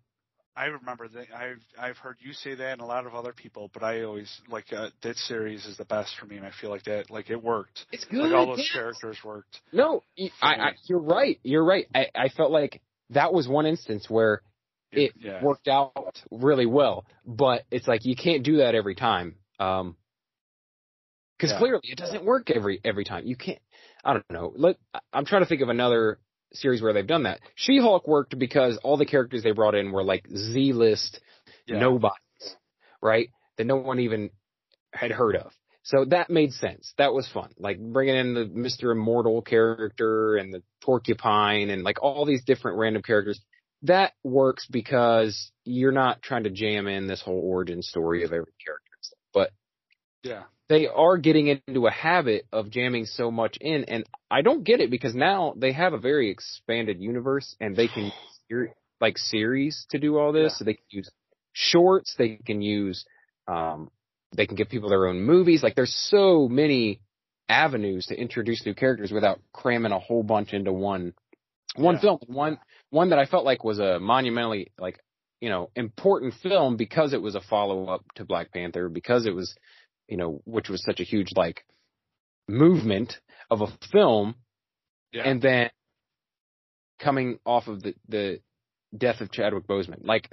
I remember that. I've I've heard you say that and a lot of other people, but I always like uh, that series is the best for me, and I feel like that like it worked. It's good. Like all those characters worked. No, I, I, you're right. You're right. I, I felt like that was one instance where it yeah. worked out really well, but it's like you can't do that every time. Um, because Yeah. clearly it doesn't work every every time. You can't. I don't know. Let I'm trying to think of another series where they've done that. She-Hulk worked because all the characters they brought in were like Z-list Yeah. nobodies, right? That no one even had heard of. So that made sense. That was fun. Like bringing in the Mr. Immortal character and the Porcupine and like all these different random characters. That works because you're not trying to jam in this whole origin story of every character. But Yeah. They are getting into a habit of jamming so much in and I don't get it because now they have a very expanded universe and they can <sighs> use like series to do all this. Yeah. So they can use shorts, they can use um they can give people their own movies. Like there's so many avenues to introduce new characters without cramming a whole bunch into one one Yeah. film. One one that I felt like was a monumentally like you know important film because it was a follow up to Black Panther because it was you know which was such a huge like movement of a film. Yeah. and then coming off of the the death of Chadwick Boseman. Like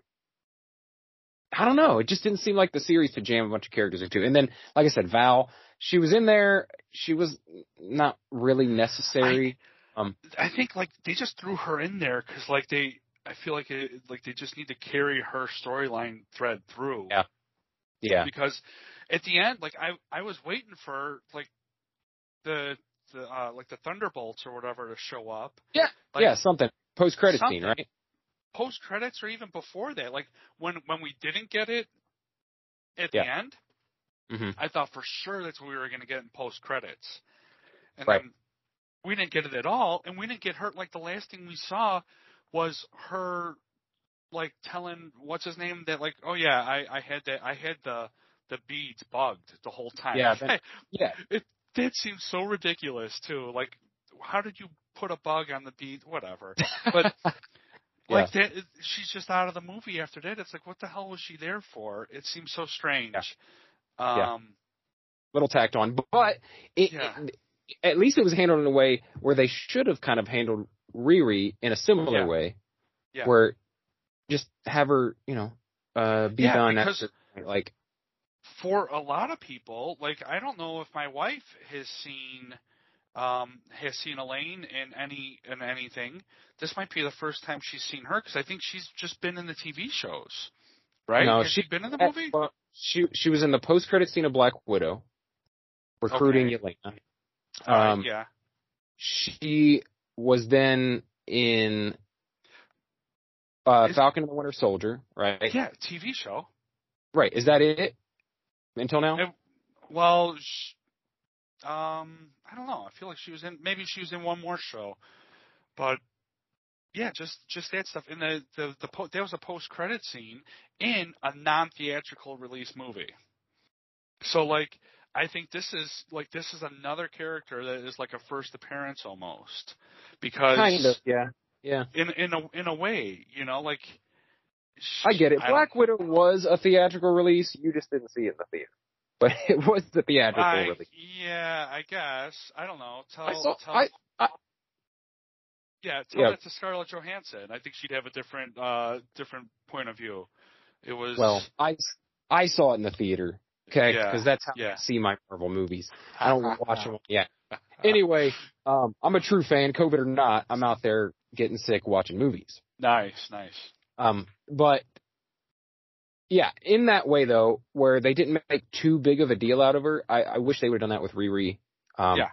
I don't know. It just didn't seem like the series to jam a bunch of characters into. And then like I said Val she was in there. She was not really necessary. I um, think like they just threw her in there because like they, I feel like it, like they just need to carry her storyline thread through. Yeah. yeah. Because at the end, like I, I was waiting for like the the uh like the Thunderbolts or whatever to show up. Yeah. Like, yeah something post credit scene right Post credits or even before that, like when when we didn't get it at Yeah. the end, hmm I thought for sure that's what we were going to get in post credits. And Right. then we didn't get it at all, and we didn't get hurt. Like the last thing we saw was her, like telling what's his name that like, oh yeah, I I had that I had the the beads bugged the whole time. Yeah, that- <laughs> yeah it did seem so ridiculous too. Like, how did you put a bug on the bead? Whatever. But <laughs> like that, she's just out of the movie after that. It's like, what the hell was she there for? It seems so strange. Yeah. Um, little tacked on, but it, Yeah. it- at least it was handled in a way where they should have kind of handled Riri in a similar Yeah. way, Yeah. where just have her, you know, uh, be Yeah, done because- after, like, for a lot of people, like I don't know if my wife has seen um has seen Elaine in any in anything. This might be the first time she's seen her because I think she's just been in the TV shows. right? No, Has she- she been in the movie? Well, she she was in the post credit scene of Black Widow, recruiting Okay. All right, um, yeah. She was then in uh, Is- Falcon and the Winter Soldier, right? Yeah, TV show. Right. Is that it? Until now? It- Well, sh- um, I don't know. I feel like she was in. Maybe she was in one more show, but yeah, just just that stuff. And the the the po- there was a post credit scene in a non theatrical release movie. So like, I think this is like this is another character that is like a first appearance almost, because kind of. Yeah. Yeah. in in a in a way, you know, like. I get it. I Black Widow was a theatrical release. You just didn't see it in the theater, <laughs> but it was the theatrical I, release. yeah, I guess. I don't know. Tell, I saw. tell, I, I yeah, tell Yeah. that to Scarlett Johansson. I think she'd have a different, uh, different point of view. It was well, I I saw it in the theater. Okay, Yeah, because that's how yeah. I see my Marvel movies. I don't <laughs> watch them. Yeah. Anyway, um, I'm a true fan, COVID or not. I'm out there getting sick watching movies. nice, nice. Um, but yeah, in that way though, where they didn't make too big of a deal out of her, I, I wish they would have done that with Riri. Um, Yeah.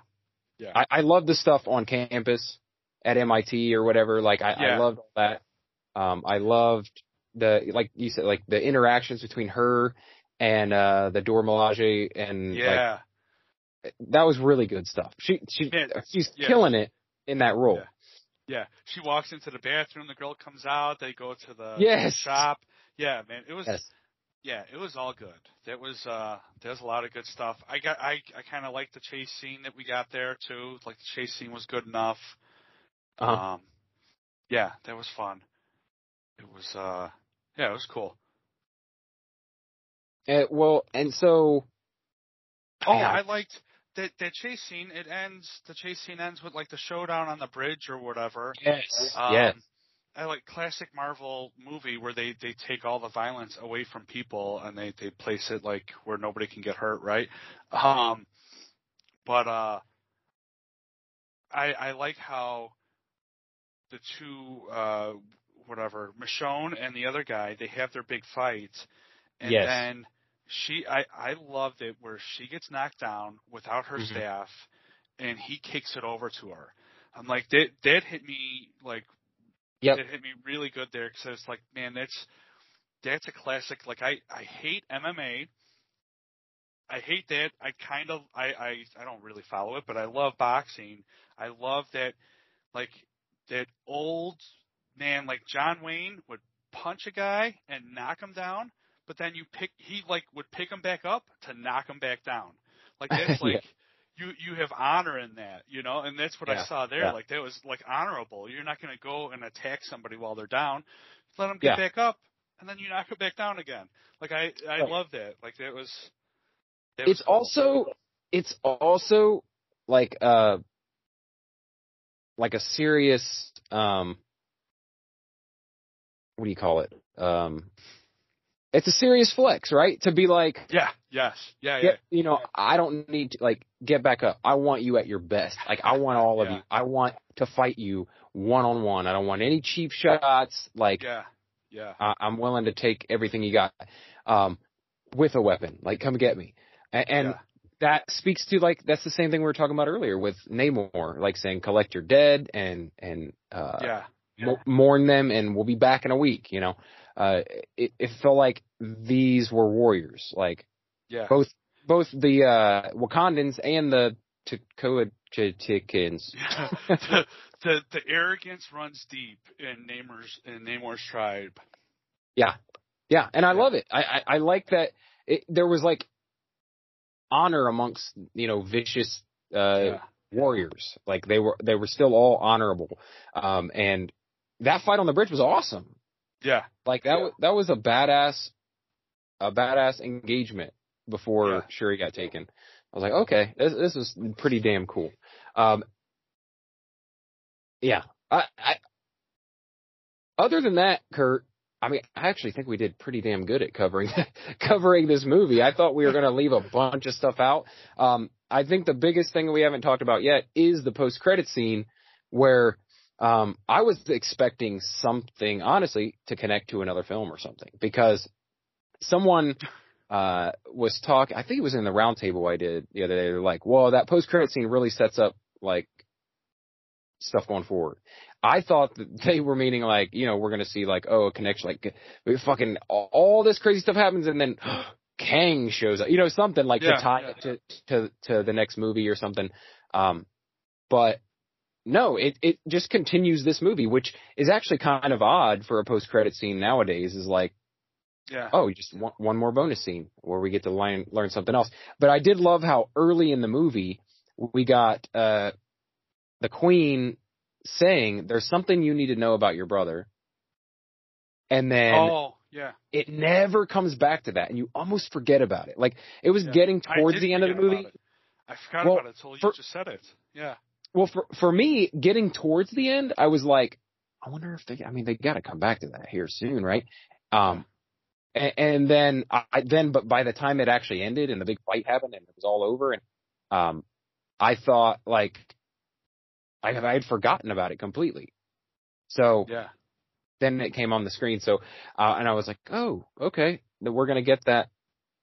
Yeah. I, I love the stuff on campus at MIT or whatever. Like I, I loved all that. Um, I loved the like you said, like the interactions between her and uh the Dora Milaje and Yeah, like that was really good stuff. She she Yeah, she's yeah. killing it in that role. Yeah. Yeah. She walks into the bathroom. The girl comes out. They go to the Yes. shop. Yeah, man. It was. Yes. Yeah, it was all good. That was uh there was a lot of good stuff. I got I I kind of liked the chase scene that we got there too. Like the chase scene was good enough. Uh-huh. Um yeah, that was fun. It was uh yeah, it was cool. Uh, well, and so Oh, Yeah. I liked that that chase scene. It ends the chase scene ends with like the showdown on the bridge or whatever. yes, Um, yes, I like classic Marvel movie where they they take all the violence away from people and they they place it like where nobody can get hurt, right? Um, but uh, I I like how the two uh whatever Michonne and the other guy they have their big fight, and Yes. then she I I loved it where she gets knocked down without her Mhm. staff, and he kicks it over to her. I'm like that that hit me like Yep. it hit me really good there because it's like, man, that's that's a classic. Like I I hate MMA. I hate that. I kind of I I I don't really follow it, but I love boxing. I love that like that old man like John Wayne would punch a guy and knock him down, but then you pick he like would pick him back up to knock him back down. Like <laughs> that's Yeah. like you you have honor in that, you know, and that's what I saw there. yeah. Like that was like honorable. You're not going to go and attack somebody while they're down. Let them get Yeah. back up, and then you knock them back down again. Like I I Right. love that. Like that was. That was it's cool. also it's also like uh like a serious um what do you call it um it's a serious flex right? To be like yeah yes. Yeah yeah get, you know i don't need to like get back up. I want you at your best. Like i want all of Yeah. you. I want to fight you one on one i don't want any cheap shots. Like yeah yeah. I, I'm willing to take everything you got, um, with a weapon. Like, come get me. And, and Yeah. that speaks to like that's the same thing we were talking about earlier with Namor, like saying collect your dead and and uh, yeah mo- mourn them, and we'll be back in a week. You know, uh, it, it felt like these were warriors, like yeah both both the uh, Wakandans and the. <laughs> Yeah. the, the the arrogance runs deep in Namor's in Namor's tribe. Yeah, yeah, and I Yeah. love it. I I, I like that it, there was like honor amongst you know vicious uh, yeah. warriors. Like they were they were still all honorable. Um, and that fight on the bridge was awesome. Yeah. Like that Yeah. was that was a badass a badass engagement before Yeah. Shuri got taken. I was like, okay, this this is pretty damn cool. Um, yeah, I, I other than that, Kurt, I mean, I actually think we did pretty damn good at covering <laughs> covering this movie. I thought we were going to leave a bunch of stuff out. Um, I think the biggest thing we haven't talked about yet is the post credit scene where um, I was expecting something honestly to connect to another film or something because someone uh was talking. I think it was in the roundtable I did the other day. They're like, "Well, that post credit scene really sets up like stuff going forward." I thought that they were meaning like, you know, we're gonna see like, oh, a connection, like, we fucking all this crazy stuff happens, and then <gasps> Kang shows up, you know, something like Yeah, to tie yeah. it to to to the next movie or something. Um, but no, it it just continues this movie, which is actually kind of odd for a post credit scene nowadays. Is like, Yeah. oh, just one, one more bonus scene where we get to learn learn something else. But I did love how early in the movie we got uh the Queen saying, "There's something you need to know about your brother," and then oh, yeah. it never comes back to that, and you almost forget about it. Like it was Yeah. getting towards the end of the movie. I forgot Well, about it until you for- just said it. Yeah. Well, for for me, getting towards the end, I was like, I wonder if they. I mean, they got to come back to that here soon, right? Um, and, and then I then, but by the time it actually ended and the big fight happened and it was all over, and um, I thought like I I had forgotten about it completely. So Yeah. then it came on the screen. So uh, and I was like, oh, okay, then we're gonna get that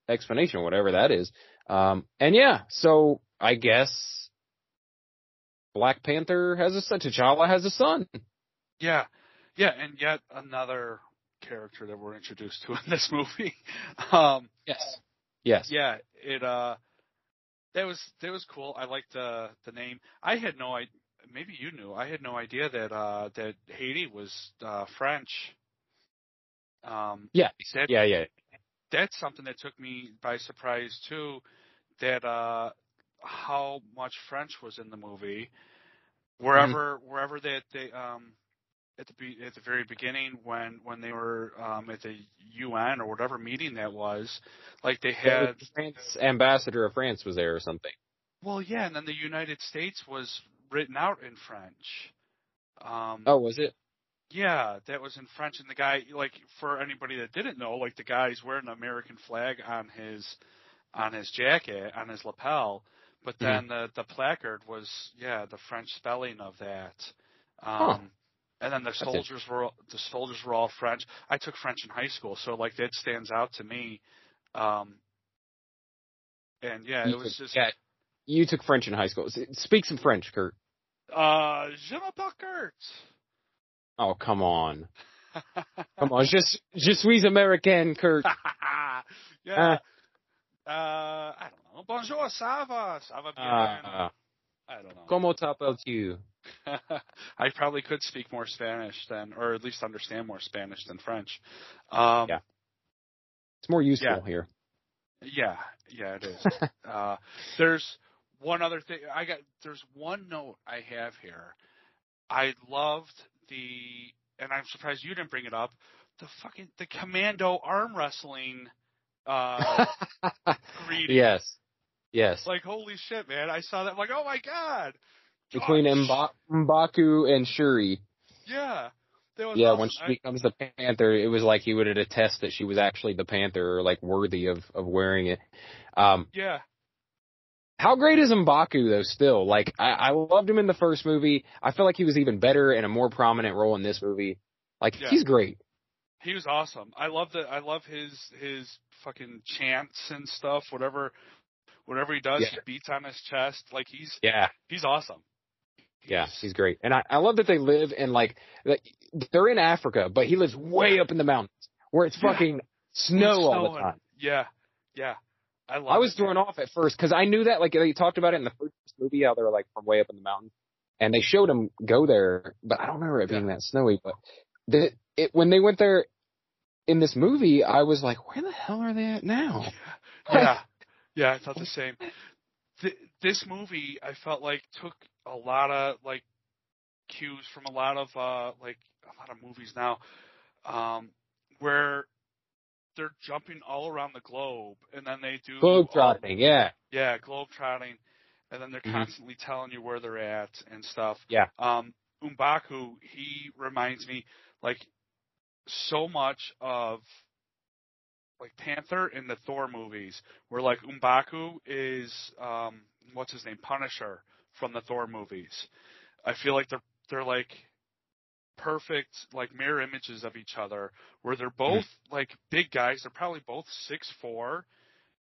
explanation, whatever that is. Um, and yeah, so I guess Black Panther has a son. T'Challa has a son. Yeah. Yeah. And yet another character that we're introduced to <laughs> in this movie. Um, Yes. Yes. yeah, it, uh, that was, that was cool. I liked the, the name. I had no idea, maybe you knew, I had no idea that, uh, that Haiti was, uh, French. Um, Yeah. that, Yeah. Yeah. that's something that took me by surprise too. That uh, how much French was in the movie. Wherever wherever that they um at the be- at the very beginning when when they were um at the UN or whatever meeting that was, like they had The France ambassador of France was there or something. well yeah, and then the United States was written out in French. Um, Oh, was it? Yeah, that was in French, and the guy, like, for anybody that didn't know, like, the guy's wearing an American flag on his, on his jacket, on his lapel, but then the the placard was, yeah, the French spelling of that. Um, and then the soldiers were all- the soldiers were all French. I took French in high school, so like that stands out to me. Um, and yeah, You it was took- just, yeah. You took French in high school. Speak some French, Kurt. uh, je m'appelle Kurt. Oh, come on. <laughs> Come on. Just, je suis American, Kurt. <laughs> yeah. Uh, I Bonjour, ça va? Ça va bien? Uh, I don't know. como t'appelles-tu? <laughs> I probably could speak more Spanish than, or at least understand more Spanish than French. Um, Yeah. It's more useful Yeah. here. yeah, yeah, it is. <laughs> uh, there's one other thing. I got. There's one note I have here. I loved the, and I'm surprised you didn't bring it up. The fucking the commando arm wrestling. Uh, <laughs> yes. Yes. Like holy shit, man! I saw that. I'm like, oh my god. Between. Mbaku and Shuri. Yeah. Yeah, awesome. when she I- becomes the Panther, it was like he would attest that she was actually the Panther or like worthy of, of wearing it. Um, yeah. how great is Mbaku though still? Like, I, I loved him in the first movie. I feel like he was even better in a more prominent role in this movie. Like, Yeah. he's great. He was awesome. I love that. I love his his fucking chants and stuff. Whatever, whatever he does, Yeah. he beats on his chest. Like he's Yeah. he's awesome. Yeah, he's great. And I, I love that they live in like, like, they're in Africa, but he lives way up in the mountains where it's Yeah. fucking snow It's all the time. Yeah, yeah. I love. I was it. thrown off at first because I knew that like they talked about it in the first movie how they're like from way up in the mountains, and they showed him go there, but I don't remember it being that snowy. But the it when they went there in this movie, I was like, where the hell are they at now? Yeah, yeah. I thought the same. Th- this movie, I felt like took a lot of like cues from a lot of uh like a lot of movies now, um, where they're jumping all around the globe, and then they do all- Globetrotting, yeah, Yeah, globe trotting, and then they're Mhm. constantly telling you where they're at and stuff. Yeah. Um, Mbaku, he reminds me like so much of like Panther in the Thor movies, where like Mbaku is um, what's his name, Punisher from the Thor movies. I feel like they're they're like perfect like mirror images of each other where they're both like big guys. They're probably both six four,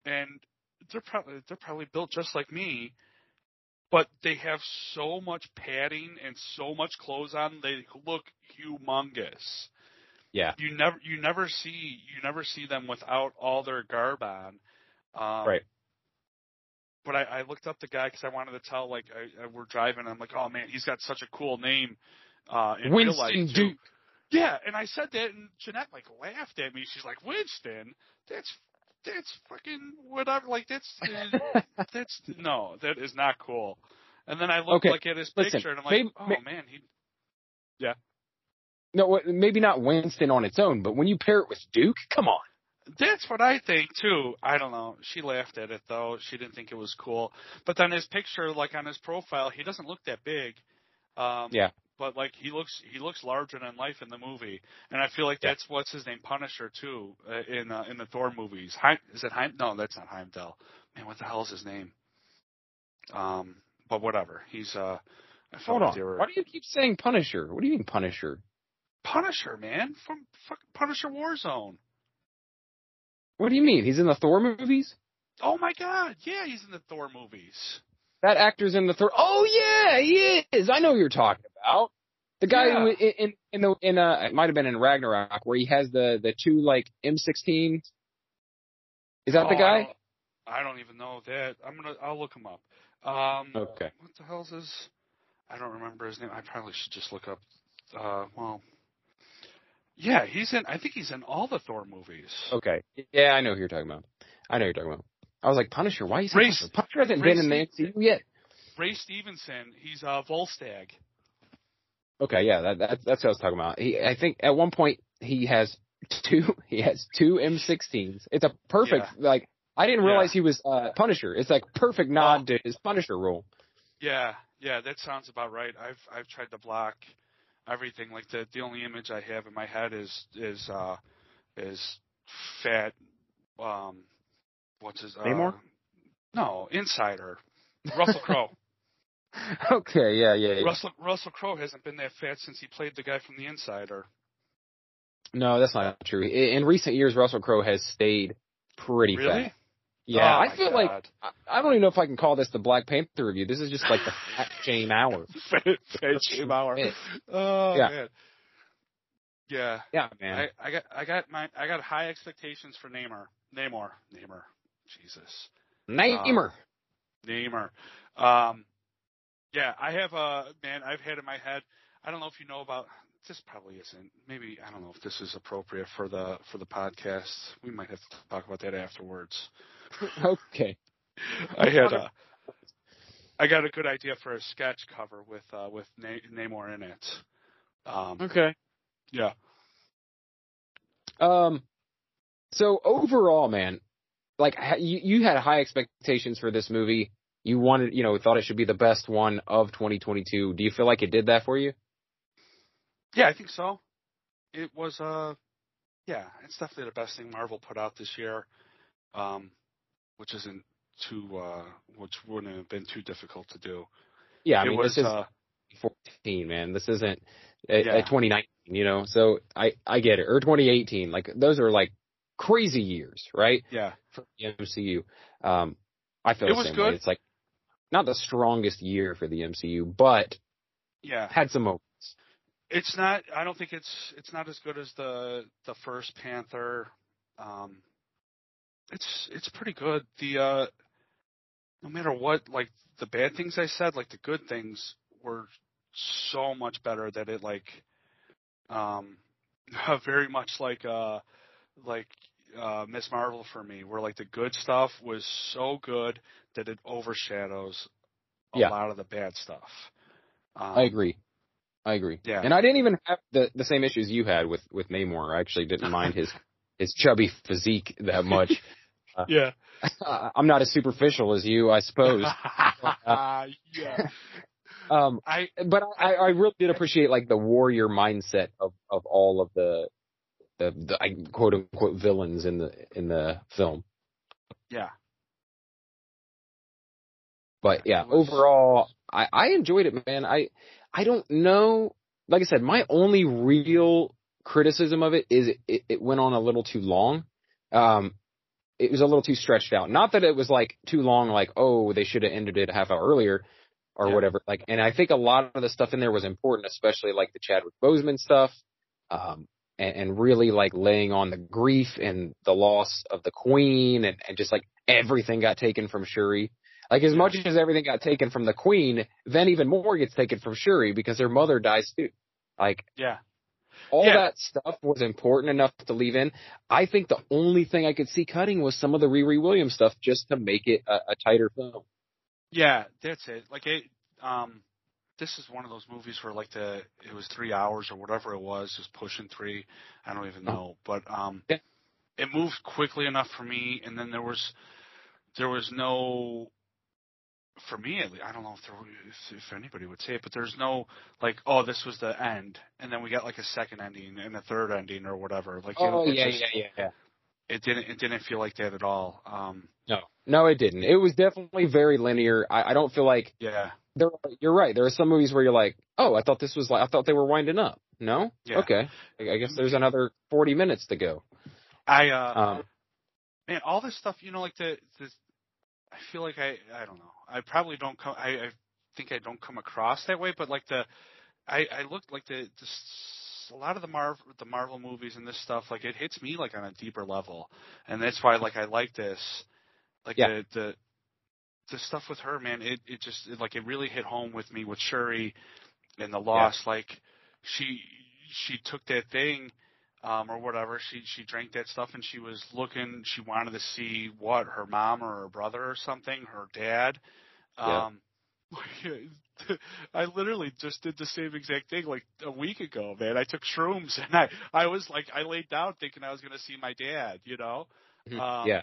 and they're probably they're probably built just like me, but they have so much padding and so much clothes on. They look humongous. Yeah. You never you never see you never see them without all their garb on. Um, Right. But I, I looked up the guy because I wanted to tell. Like I, I, we're driving. I'm like, oh man, he's got such a cool name. Uh, in real life Winston too. Duke. Yeah, and I said that, and Jeanette like laughed at me. She's like, Winston, that's that's fucking whatever. Like that's <laughs> uh, that's no, that is not cool. And then I looked Okay, like at his listen, picture, and I'm like, oh man, he No, maybe not Winston on its own, but when you pair it with Duke, come on. That's what I think too. I don't know. She laughed at it though. She didn't think it was cool. But then his picture, like on his profile, he doesn't look that big. Um, Yeah. But like he looks, he looks larger than life in the movie, and I feel like Yeah. that's what's his name, Punisher too, uh, in uh, in the Thor movies. Heim, is it Heim? No, that's not Heimdall. Man, what the hell is his name? Um, but whatever. He's uh. I Hold on. were Why do you keep saying Punisher? What do you mean Punisher? Punisher, man, from fucking Punisher Warzone. What do you mean? He's in the Thor movies? Oh my God, yeah, he's in the Thor movies. That actor's in the Thor. Oh yeah, he is. I know who you're talking about. The guy Yeah. who in, in in the in uh it might have been in Ragnarok where he has the the two like M16s. Is that the Oh, I guy? don't- I don't even know that. I'm gonna. I'll look him up. Um, Okay. What the hell's his? I don't remember his name. I probably should just look up. Uh, well, yeah, he's in. I think he's in all the Thor movies. Okay. Yeah, I know who you're talking about. I know who you're talking about. I was like Punisher. Why is he Punisher? Punisher hasn't Race- been in the MCU yet. Ray Stevenson. He's uh, Volstagg. Okay, yeah, that, that that's what I was talking about. He, I think at one point he has two. <laughs> He has two M16s. It's a perfect like. I didn't Yeah. realize he was uh, Punisher. It's like perfect nod to his Punisher role. Yeah, yeah, that sounds about right. I've I've tried to block everything. Like the the only image I have in my head is is uh is fat um what's his uh, Namor? No, Insider. Russell <laughs> Crowe. okay, yeah, yeah, yeah. Russell Russell Crowe hasn't been that fat since he played the guy from The Insider. No, that's not true. In recent years, Russell Crowe has stayed pretty Really? fat. Yeah, Oh, I feel like God. I, I don't even know if I can call this the Black Panther review. This is just like the fat <laughs> shame hour. fat, <laughs> fat shame hour. Oh Yeah. man. Yeah. Yeah, man. I, I got I got my I got high expectations for Namor. Namor. Namor. Jesus. Namer. Namer. Um, yeah, I have a man. I've had in my head. I don't know if you know about. This probably isn't. Maybe I don't know if this is appropriate for the for the podcast. We might have to talk about that afterwards. <laughs> okay. I had a. I got a good idea for a sketch cover with uh, with Na- Namor in it. Um, Okay. yeah. Um. So overall, man, like you, you had high expectations for this movie. You wanted, you know, thought it should be the best one of 2022. Do you feel like it did that for you? Yeah, I think so. It was uh yeah, it's definitely the best thing Marvel put out this year. Um which isn't too uh which wouldn't have been too difficult to do. Yeah, I it mean, was this is uh 14, man. This isn't a, Yeah. 2019, you know. So I I get it. Or 2018. Like those are like crazy years, right? yeah. For the MCU. Um, I feel It the was same good. way. It's like not the strongest year for the MCU, but Yeah. had some moments. It's not I don't think it's it's not as good as the the first Panther. Um it's it's pretty good. The uh no matter what like the bad things I said, like the good things were so much better that it like um <laughs> very much like uh like uh Miss Marvel for me, where like the good stuff was so good that it overshadows a Yeah. lot of the bad stuff. Um, I agree. I agree. Yeah. And I didn't even have the the same issues you had with with Namor. I actually didn't mind his <laughs> his chubby physique that <laughs> much. Yeah. I'm not as superficial as you, I suppose. <laughs> yeah. <laughs> Um, I but I, I really did appreciate like the warrior mindset of of all of the the, the I quote unquote villains in the in the film. yeah. But yeah, overall, I I enjoyed it, man. I I don't know like I said, my only real criticism of it is it, it went on a little too long. Um, it was a little too stretched out. Not that it was like too long, like, oh, they should have ended it a half hour earlier or Yeah. whatever. Like, and I think a lot of the stuff in there was important, especially like the Chadwick Boseman stuff. Um, and, and really like laying on the grief and the loss of the queen and, and just like everything got taken from Shuri. Like as Yeah. much as everything got taken from the queen, then even more gets taken from Shuri because her mother dies too. Like Yeah. All Yeah. that stuff was important enough to leave in. I think the only thing I could see cutting was some of the Riri Williams stuff just to make it a, a tighter film. Yeah, that's it. Like it, um, this is one of those movies where like the it was three hours or whatever it was, just pushing three. I don't even know, but um, Yeah. it moved quickly enough for me, and then there was there was no. For me, at least, I don't know if there if, if anybody would say it, but there's no like, oh, this was the end, and then we got like a second ending and a third ending or whatever. Like, you know, Oh it yeah, just- yeah, yeah, yeah. It didn't it didn't feel like that at all. Um, No, no, it didn't. It was definitely very linear. I, I don't feel like yeah, there. You're right. There are some movies where you're like, oh, I thought this was like, I thought they were winding up. No, Yeah. okay. I I guess there's another 40 minutes to go. I uh, Um, man, all this stuff, you know, like the, the I feel like I, I don't know. I probably don't come. I, I think I don't come across that way, but like the, I, I look like the, the, a lot of the Marvel, the Marvel movies and this stuff, like it hits me like on a deeper level, and that's why like I like this, like Yeah. the, the, the stuff with her, man. It, it just it, like it really hit home with me with Shuri, and the loss. Like she, she took that thing um, or whatever. She she drank that stuff and she was looking. She wanted to see what her mom or her brother or something, her dad. Yeah. Um, <laughs> I literally just did the same exact thing like a week ago, man. I took shrooms <laughs> and I I was like I laid down thinking I was gonna see my dad, you know, mhm. um, yeah.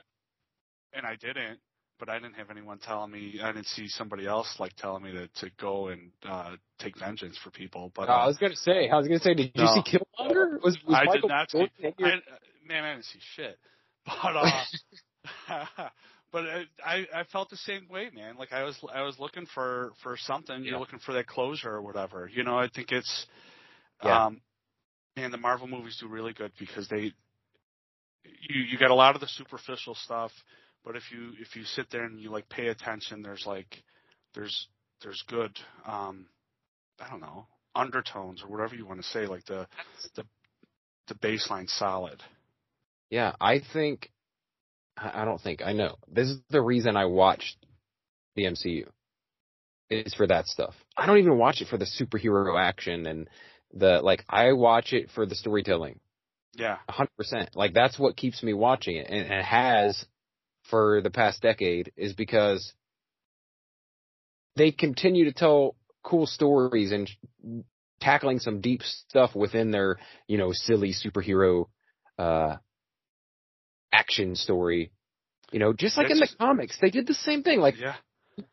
and I didn't. But I didn't have anyone telling me. I didn't see somebody else like telling me to to go and uh take vengeance for people. But Uh, I was gonna say, I was gonna say, did you No. see Killmonger? Was, was I Michael did not see. Jordan in your- I, man, I didn't see shit. <laughs> But uh, <laughs> but I, I I felt the same way, man. Like I was I was looking for for something. Yeah. You're looking for that closure or whatever. You know, I think it's Yeah. um, man, the Marvel movies do really good because they you you got a lot of the superficial stuff, but if you if you sit there and you like pay attention, there's like there's there's good um I don't know undertones or whatever you want to say. Like the the the baseline solid. Yeah, I think I don't think I know. This is the reason I watched the MCU. Is for that stuff. I don't even watch it for the superhero action and the like I watch it for the storytelling. Yeah, A hundred percent. Like that's what keeps me watching it and it has for the past decade is because they continue to tell cool stories and tackling some deep stuff within their, you know, silly superhero uh action story. You know, just like in the comics, they did the same thing. Like yeah,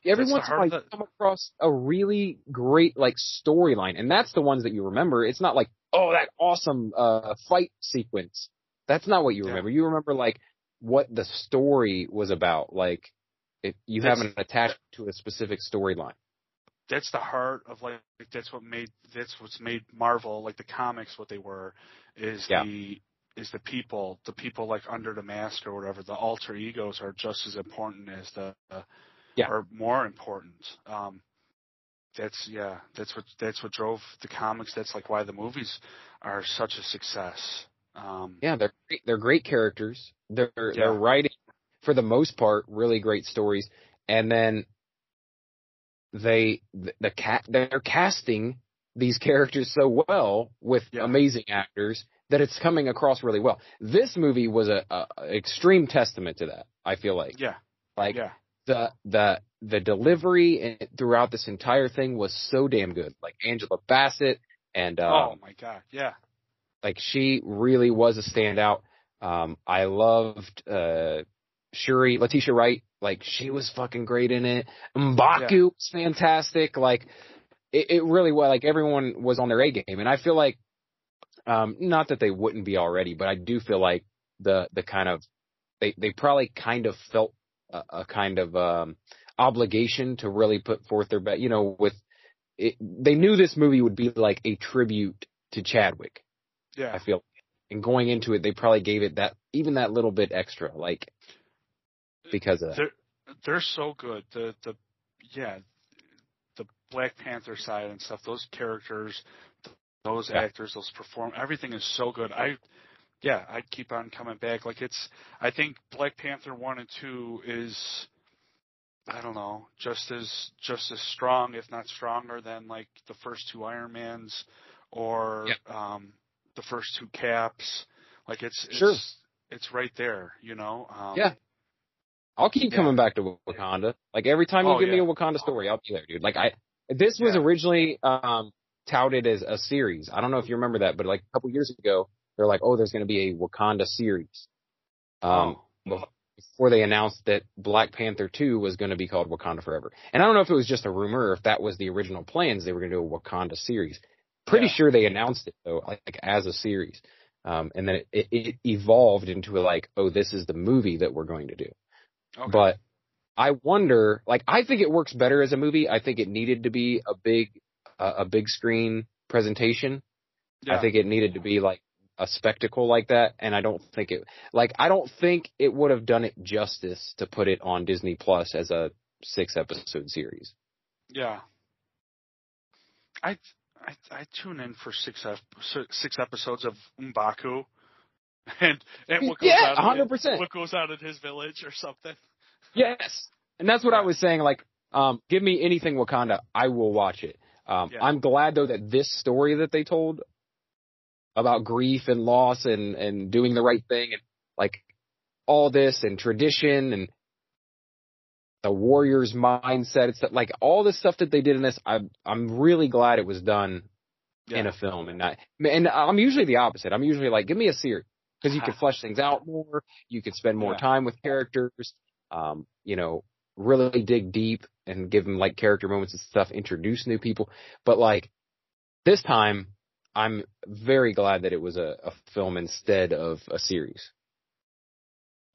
every That's once in a while you come across a really great like storyline, and that's the ones that you remember. It's not like oh that awesome uh fight sequence. That's not what you Yeah. remember. You remember like what the story was about. Like if you That's- haven't attached to a specific storyline. that's the heart of like that's what made that's what's made Marvel like the comics what they were is Yeah. the is the people the people like under the mask or whatever the alter egos are just as important as the uh, Yeah. or more important um that's yeah that's what that's what drove the comics that's like why the movies are such a success um Yeah, they're great, they're great characters. They're Yeah. they're writing for the most part really great stories, and then they the, the cat they're casting these characters so well with Yeah. amazing actors that it's coming across really well. This movie was a, a extreme testament to that. I feel like yeah like yeah the the the delivery throughout this entire thing was so damn good. Like Angela Bassett and uh, oh my god yeah like she really was a standout. Um, I loved uh, Shuri, Letitia Wright. Like she was fucking great in it. Mbaku Yeah. was fantastic. Like it, it really was. Like everyone was on their A game, and I feel like, um, not that they wouldn't be already, but I do feel like the the kind of they they probably kind of felt a, a kind of um obligation to really put forth their best. You know, with it, they knew this movie would be like a tribute to Chadwick. Yeah. I feel, and going into it, they probably gave it that even that little bit extra, like because of. They're they're so good. The the yeah, the Black Panther side and stuff. Those characters, those Yeah. actors, those perform. Everything is so good. I yeah, I'd keep on coming back. Like it's. I think Black Panther one and two is. I don't know, just as just as strong, if not stronger, than like the first two Iron Mans, or um, the first two Caps. Like it's it's Sure. it's right there, you know. Um, Yeah. I'll keep Yeah. coming back to Wakanda. Like every time you Oh, give me a Wakanda story, I'll be there, dude. Like I, this was Yeah. originally um, touted as a series. I don't know if you remember that, but like a couple years ago, they're like, oh, there's going to be a Wakanda series. Um, oh, before they announced that Black Panther 2 was going to be called Wakanda Forever. And I don't know if it was just a rumor or if that was the original plans. They were going to do a Wakanda series. Pretty Yeah. sure they announced it though, like, like as a series. Um, and then it, it, evolved into a, like, oh, this is the movie that we're going to do. okay. But I wonder, like, I think it works better as a movie. I think it needed to be a big, uh, a big screen presentation. yeah. I think it needed to be like a spectacle like that, and I don't think it like I don't think it would have done it justice to put it on Disney Plus as a six episode series. Yeah. I I I tune in for six ep- six episodes of Mbaku, <laughs> and and what goes Yeah, out in- 100%. what goes out in his village or something. Yes, and that's what I was saying. Like, um, give me anything Wakanda, I will watch it. Um, Yeah. I'm glad though that this story that they told about grief and loss and and doing the right thing and like all this and tradition and the warrior's mindset. It's that like all the stuff that they did in this. I'm I'm really glad it was done Yeah. in a film and not. And I'm usually the opposite. I'm usually like, give me a series because you can <laughs> flesh things out more. You can spend more Yeah. time with characters. Um, you know, really dig deep and give them like character moments and stuff. Introduce new people. But like this time, I'm very glad that it was a, a film instead of a series.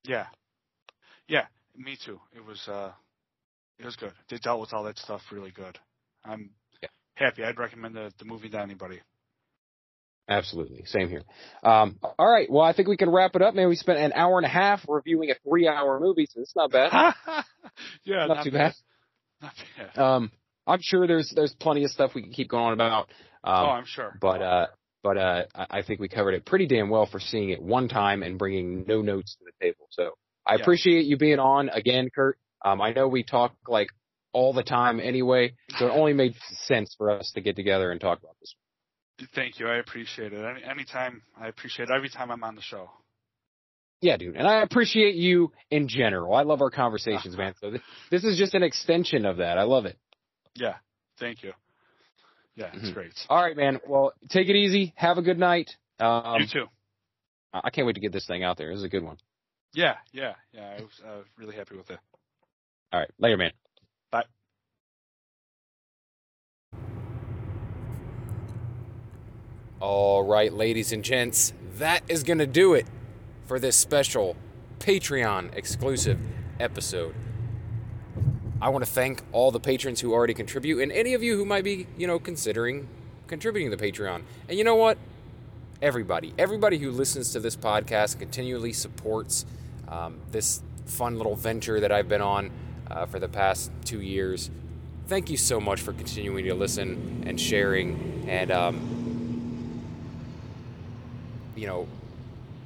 Yeah, yeah, me too. It was uh, it was good. They dealt with all that stuff really good. I'm Yeah. happy. I'd recommend the the movie to anybody. Absolutely. Same here. Um, all right. Well, I think we can wrap it up, man. We spent an hour and a half reviewing a three hour movie, so it's not bad. <laughs> yeah, not, too bad. Not bad. Um, I'm sure there's there's plenty of stuff we can keep going on about. Um, oh, I'm sure. but uh, but uh, I I think we covered it pretty damn well for seeing it one time and bringing no notes to the table. So I Yeah. appreciate you being on again, Kurt. Um, I know we talk like all the time anyway, so it only made sense for us to get together and talk about this. Thank you. I appreciate it. Any anytime, I appreciate it every time I'm on the show. Yeah, dude, and I appreciate you in general. I love our conversations, man. <laughs> So th- this is just an extension of that. I love it. Yeah. Thank you. Yeah, it's Mhm. great. All right, man. Well, take it easy. Have a good night. Um, you too. I I can't wait to get this thing out there. This is a good one. Yeah, yeah, yeah. I was uh, really happy with it. All right, later, man. Bye. All right, ladies and gents, that is going to do it for this special Patreon exclusive episode. I want to thank all the patrons who already contribute and any of you who might be, you know, considering contributing to Patreon. And you know what? Everybody, everybody who listens to this podcast continually supports um, this fun little venture that I've been on uh, for the past two years. Thank you so much for continuing to listen and sharing and, um, you know,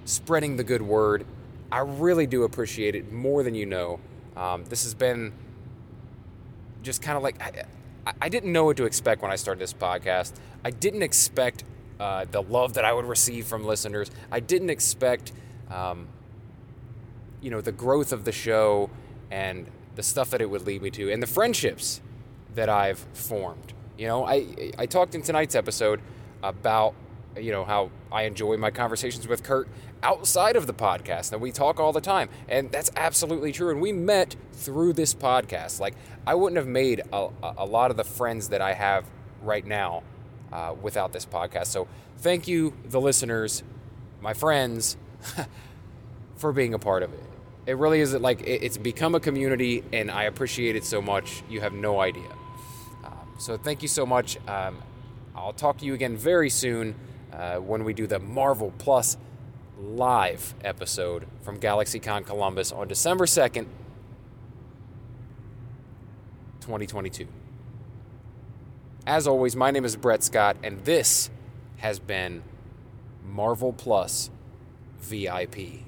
spreading the good word. I really do appreciate it more than you know. Um, this has been just kind of like I, I- didn't know what to expect when I started this podcast. I didn't expect uh, the love that I would receive from listeners. I didn't expect, um, you know, the growth of the show and the stuff that it would lead me to, and the friendships that I've formed. You know, I I talked in tonight's episode about you know how I enjoy my conversations with Kurt outside of the podcast and we talk all the time. And that's absolutely true. And we met through this podcast. Like I wouldn't have made a, a lot of the friends that I have right now uh, without this podcast. So thank you the listeners my friends <laughs> for being a part of it it really is like it- it's become a community and I appreciate it so much you have no idea So thank you so much. Um, I'll talk to you again very soon uh, when we do the Marvel Plus live episode from GalaxyCon Columbus on December 2nd, 2022. As always, my name is Brett Scott, and this has been Marvel Plus VIP.